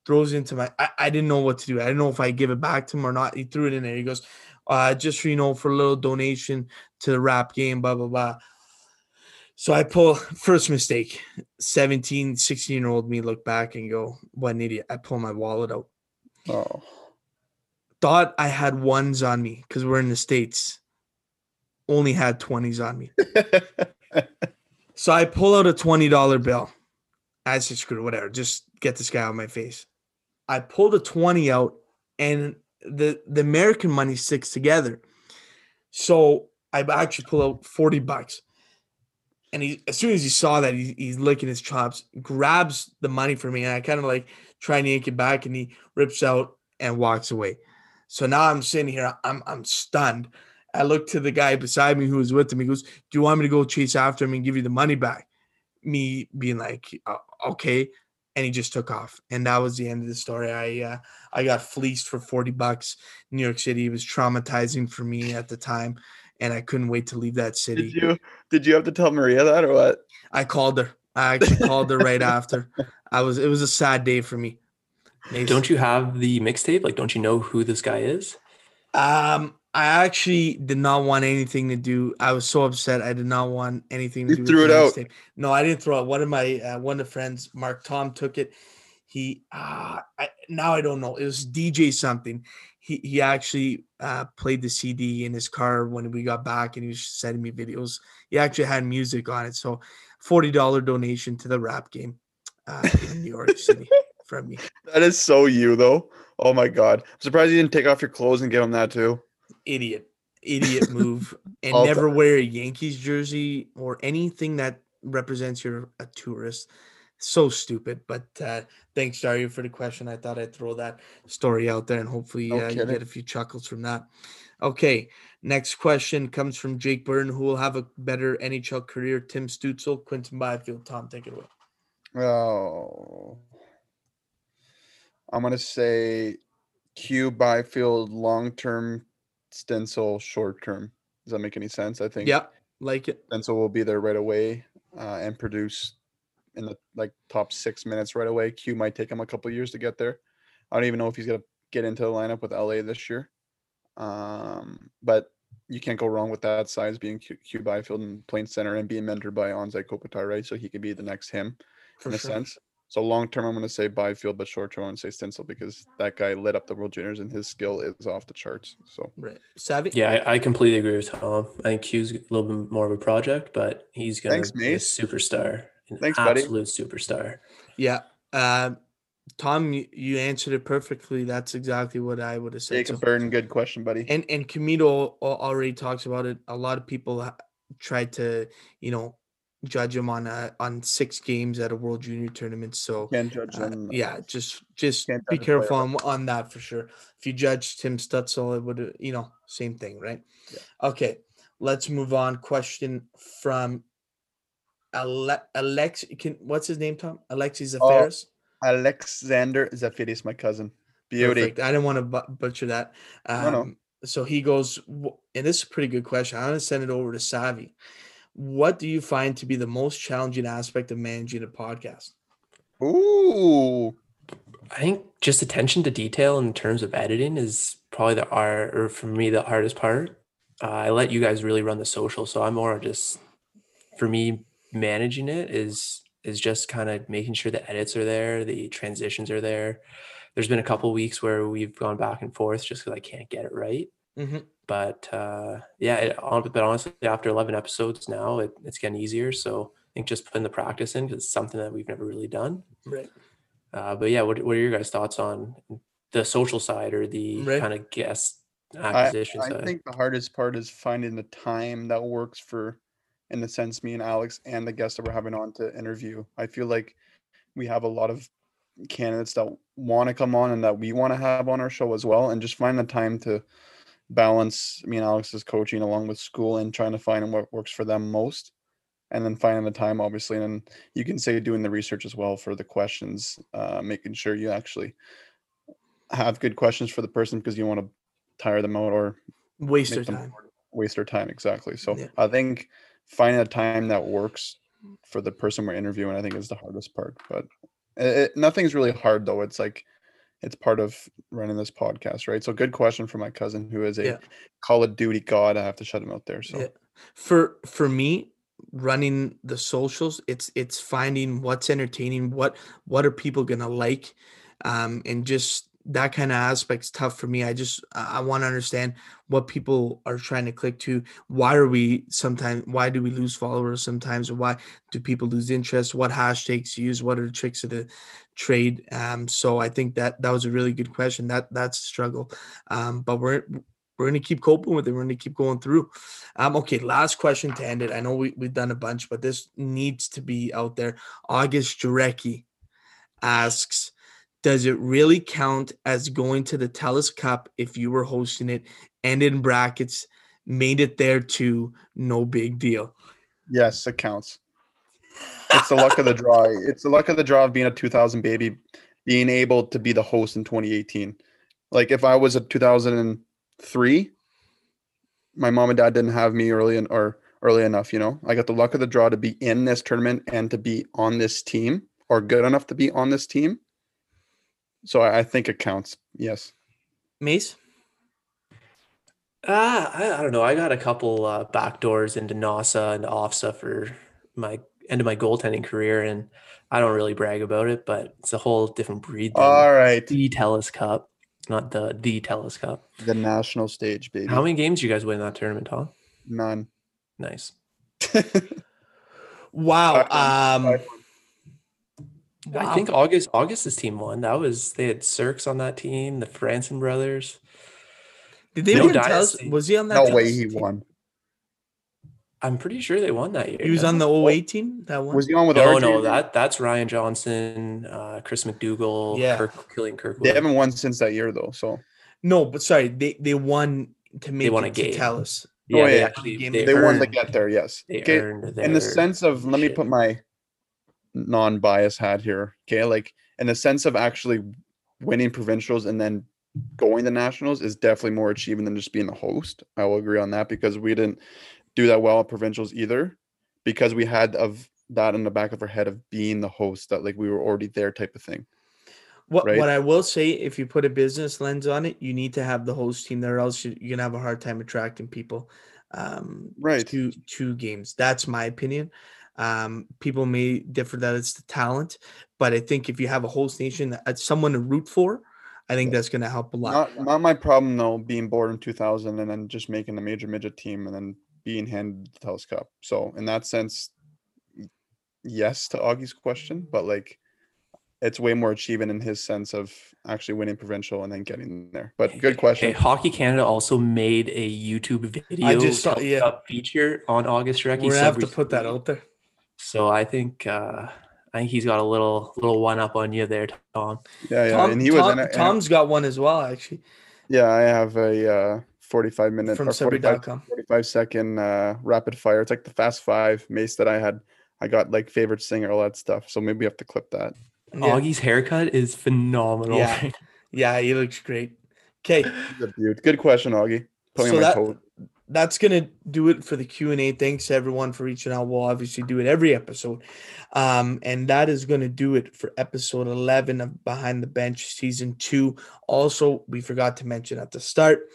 Throws it into my. I, I didn't know what to do. I didn't know if I give it back to him or not. He threw it in there. He goes, uh, "Just so you know, for a little donation to the rap game." Blah blah blah. So I pull first mistake. 17, 16 year old me look back and go, what an idiot. I pull my wallet out. Oh, Thought I had ones on me because we're in the States. Only had 20s on me. So I pull out a $20 bill. I said, screw it, whatever. Just get this guy out of my face. I pulled a 20 out and the, the American money sticks together. So I actually pull out 40 bucks. and he as soon as he saw that he, he's licking his chops, grabs the money from me, and I kind of like try and yank it back, and he rips out and walks away. So now I'm sitting here, I'm I'm stunned. I look to the guy beside me who was with him. He goes, "Do you want me to go chase after him and give you the money back?" Me being like, "Uh, "Okay," and he just took off, and that was the end of the story. I uh, I got fleeced for forty bucks. New York City it was traumatizing for me at the time, and I couldn't wait to leave that city. Did you did you have to tell Maria that or what? I called her. I actually called her right after. I was. It was a sad day for me. Don't you have the mixtape? Like, don't you know who this guy is? Um, I actually did not want anything to do. I was so upset. I did not want anything to You do. threw with it out. mixtape. No, I didn't throw it. One of my uh, one of the friends, Mark Tom, took it. He uh, I, now I don't know. It was DJ something. He he actually uh, played the CD in his car when we got back, and he was sending me videos. He actually had music on it. So, forty dollar donation to the rap game uh, in New York City from me. That is so you though. Oh my god. I'm surprised you didn't take off your clothes and give him that too. Idiot idiot move and All never time. wear a yankees jersey or anything that represents you're a tourist. So stupid but uh thanks dario for the question. I thought i'd throw that story out there and hopefully No uh, you get a few chuckles from that. Okay next question comes from jake burton who will have a better nhl career tim stützle quinton byfield. Tom take it away. Oh. I'm gonna say Q Byfield long term, Stützle short term. Does that make any sense? I think yeah like it Stützle will be there right away uh, and produce in the like top six minutes right away. Q might take him a couple years to get there. I don't even know if he's gonna get into the lineup with LA this year. Um, but you can't go wrong with that size being Q, Q Byfield and playing center and being mentored by Anze Kopitar, right? So he could be the next him for in a sense. So long term, I'm going to say Byfield, but short term, I'm going to say Stützle because that guy lit up the World Juniors and his skill is off the charts. So right savvy Yeah, I, I completely agree with Tom. I think Q's a little bit more of a project, but he's gonna Thanks, be a superstar. An Thanks, buddy. absolute superstar. yeah um tom you, you answered it perfectly that's exactly what i would have said Jacob So- Burton, good question, buddy. and and Camilo already talks about it. A lot of people ha- tried to, you know, judge him on uh, on six games at a World Junior tournament. So Can't judge uh, yeah, just just be a careful on on that for sure. If you judge Tim Stützle, it would you know same thing, right? Yeah. Okay, let's move on. Question from Ale- Alex. Can what's his name? Tom Alexis Oh, Zafaris. Alexander Zafiris, my cousin. Beauty. Perfect. I didn't want to bu- butcher that. Um, No, no. So he goes, and this is a pretty good question. I'm to send it over to Savvy. What do you find to be the most challenging aspect of managing a podcast? Ooh. I think just attention to detail in terms of editing is probably the art, or for me, the hardest part. Uh, I let you guys really run the social, so I'm more just for me managing it is is just kind of making sure the edits are there, the transitions are there. There's been a couple weeks where we've gone back and forth just because I can't get it right. Mhm. But uh, yeah, it, but honestly, after 11 episodes now, it, it's getting easier. So I think just putting the practice in because it's something that we've never really done. Right. Uh, but yeah, what, what are your guys' thoughts on the social side or the Right. kind of guest I, acquisition I side? think the hardest part is finding the time that works for, in the sense, me and Alex and the guests that we're having on to interview. I feel like we have a lot of candidates that want to come on and that we want to have on our show as well, and just find the time to balance me and Alex's coaching along with school and trying to find what works for them most. And then finding the time, obviously, and then you can say doing the research as well for the questions, uh, making sure you actually have good questions for the person because you want to tire them out or Waste their time. waste their time exactly so Yeah. i think finding a time that works for the person we're interviewing i think is the hardest part but it, it- nothing's really hard though it's like it's part of running this podcast right so good question for my cousin who is a Yeah. call of duty god i have to shut him out there so Yeah. For for me, running the socials, it's it's finding what's entertaining, what what are people gonna like, um, and just that kind of aspect's tough for me. I just I, want to understand what people are trying to click to. Why are we sometimes? Why do we lose followers sometimes? Why do people lose interest? What hashtags use? What are the tricks of the trade? Um, so I think that that was a really good question. That that's a struggle, um, but we're we're gonna keep coping with it. We're gonna keep going through. Um, okay, last question to end it. I know we, we've done a bunch, but this needs to be out there. August Jarecki asks, does it really count as going to the Telus Cup if you were hosting it and in brackets made it there too? No big deal. Yes, it counts. It's the luck of the draw. It's the luck of the draw of being a 2000 baby, being able to be the host in 2018. Like if I was a 2003, my mom and dad didn't have me early in, or early enough. You know, I got the luck of the draw to be in this tournament and to be on this team or good enough to be on this team. So I, I think it counts. Yes. Mace? Uh, I, I don't know. I got a couple uh, back doors into NOSSA and OFSAA for my end of my goaltending career, and I don't really brag about it, but it's a whole different breed. Than All right. the Telus Cup, not the the Telus Cup. The national stage, baby. How many games you guys win in that tournament, Tom? None. Nice. Wow. Um, Five I think August August's team won. That was they had Cirques on that team, the Franson brothers. did they No even tell us? Was he on that? no Telus way he team? won. I'm pretty sure they won that year. He was on the 08 team. That one. Was he on with No, no, team? that that's Ryan Johnson, uh, Chris McDougal, Yeah. Kirk, Killian Kirkwood. They haven't won since that year though. So No, but sorry, they they won to make they won it a to game. Telus. yeah, Oh, they yeah. actually Game they, they won to get there. Yes. They Okay. earned In the sense of, let me put my non-bias hat here. Okay, like in the sense of actually winning provincials and then going to nationals is definitely more achieving than just being the host. I will agree on that because we didn't do that well at provincials either, because we had of that in the back of our head of being the host that like we were already there type of thing. What Right. what I will say, if you put a business lens on it, you need to have the host team there, or else you- you're gonna have a hard time attracting people. Um, Right. To two games. That's my opinion. Um, people may differ that it's the talent, but I think if you have a host nation, that someone to root for, I think that's gonna help a lot. Not not my problem though, being born in 2000 and then just making the major midget team and then being handed the Telus Cup. So in that sense, yes to Augie's question, but like it's way more achieving in his sense of actually winning provincial and then getting there. But good question. Hey, Hockey Canada also made a YouTube video just saw- yeah. Feature on August Recky. We're gonna have to put that out there. So I think uh, I think he's got a little little one up on you there, Tom. yeah, yeah. Tom, and he was Tom, in it. and- Tom's got one as well, actually, yeah, I have a uh 45 minute from or 45, 45 second uh rapid fire. It's like the fast five mace that I had. I got like favorite singer, all that stuff. So maybe we have to clip that. Yeah. Augie's haircut is phenomenal. Yeah. yeah, he looks great. Okay. Good question, Augie. Put me So my that- that's gonna do it for the Q and A. Thanks everyone for reaching out. We'll obviously do it every episode, um, and that is gonna do it for episode eleven of Behind the Bench season two. Also, we forgot to mention at the start,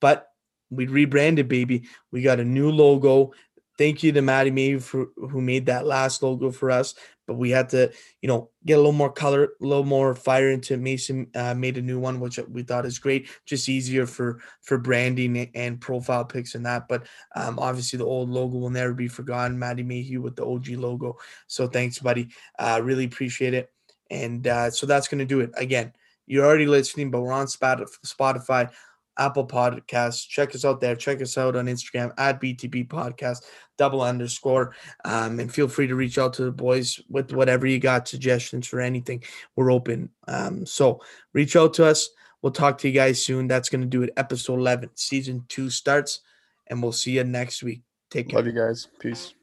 but we rebranded, baby. We got a new logo. Thank you to Maddie May for who made that last logo for us. But we had to, you know, get a little more color, a little more fire into it. Mason uh, made a new one, which we thought is great. Just easier for for branding and profile pics and that. But um, obviously, the old logo will never be forgotten. Maddie Mayhew with the OG logo. So thanks, buddy. Uh, really appreciate it. And uh, so that's going to do it. Again, you're already listening, but we're on Spotify, Apple Podcasts. Check us out there. Check us out on Instagram at BTB Podcast, double underscore. Um, and feel free to reach out to the boys with whatever you got, suggestions for anything. We're open. Um, so reach out to us. We'll talk to you guys soon. That's going to do it. Episode 11, season two starts, and we'll see you next week. Take care. Love you guys. Peace.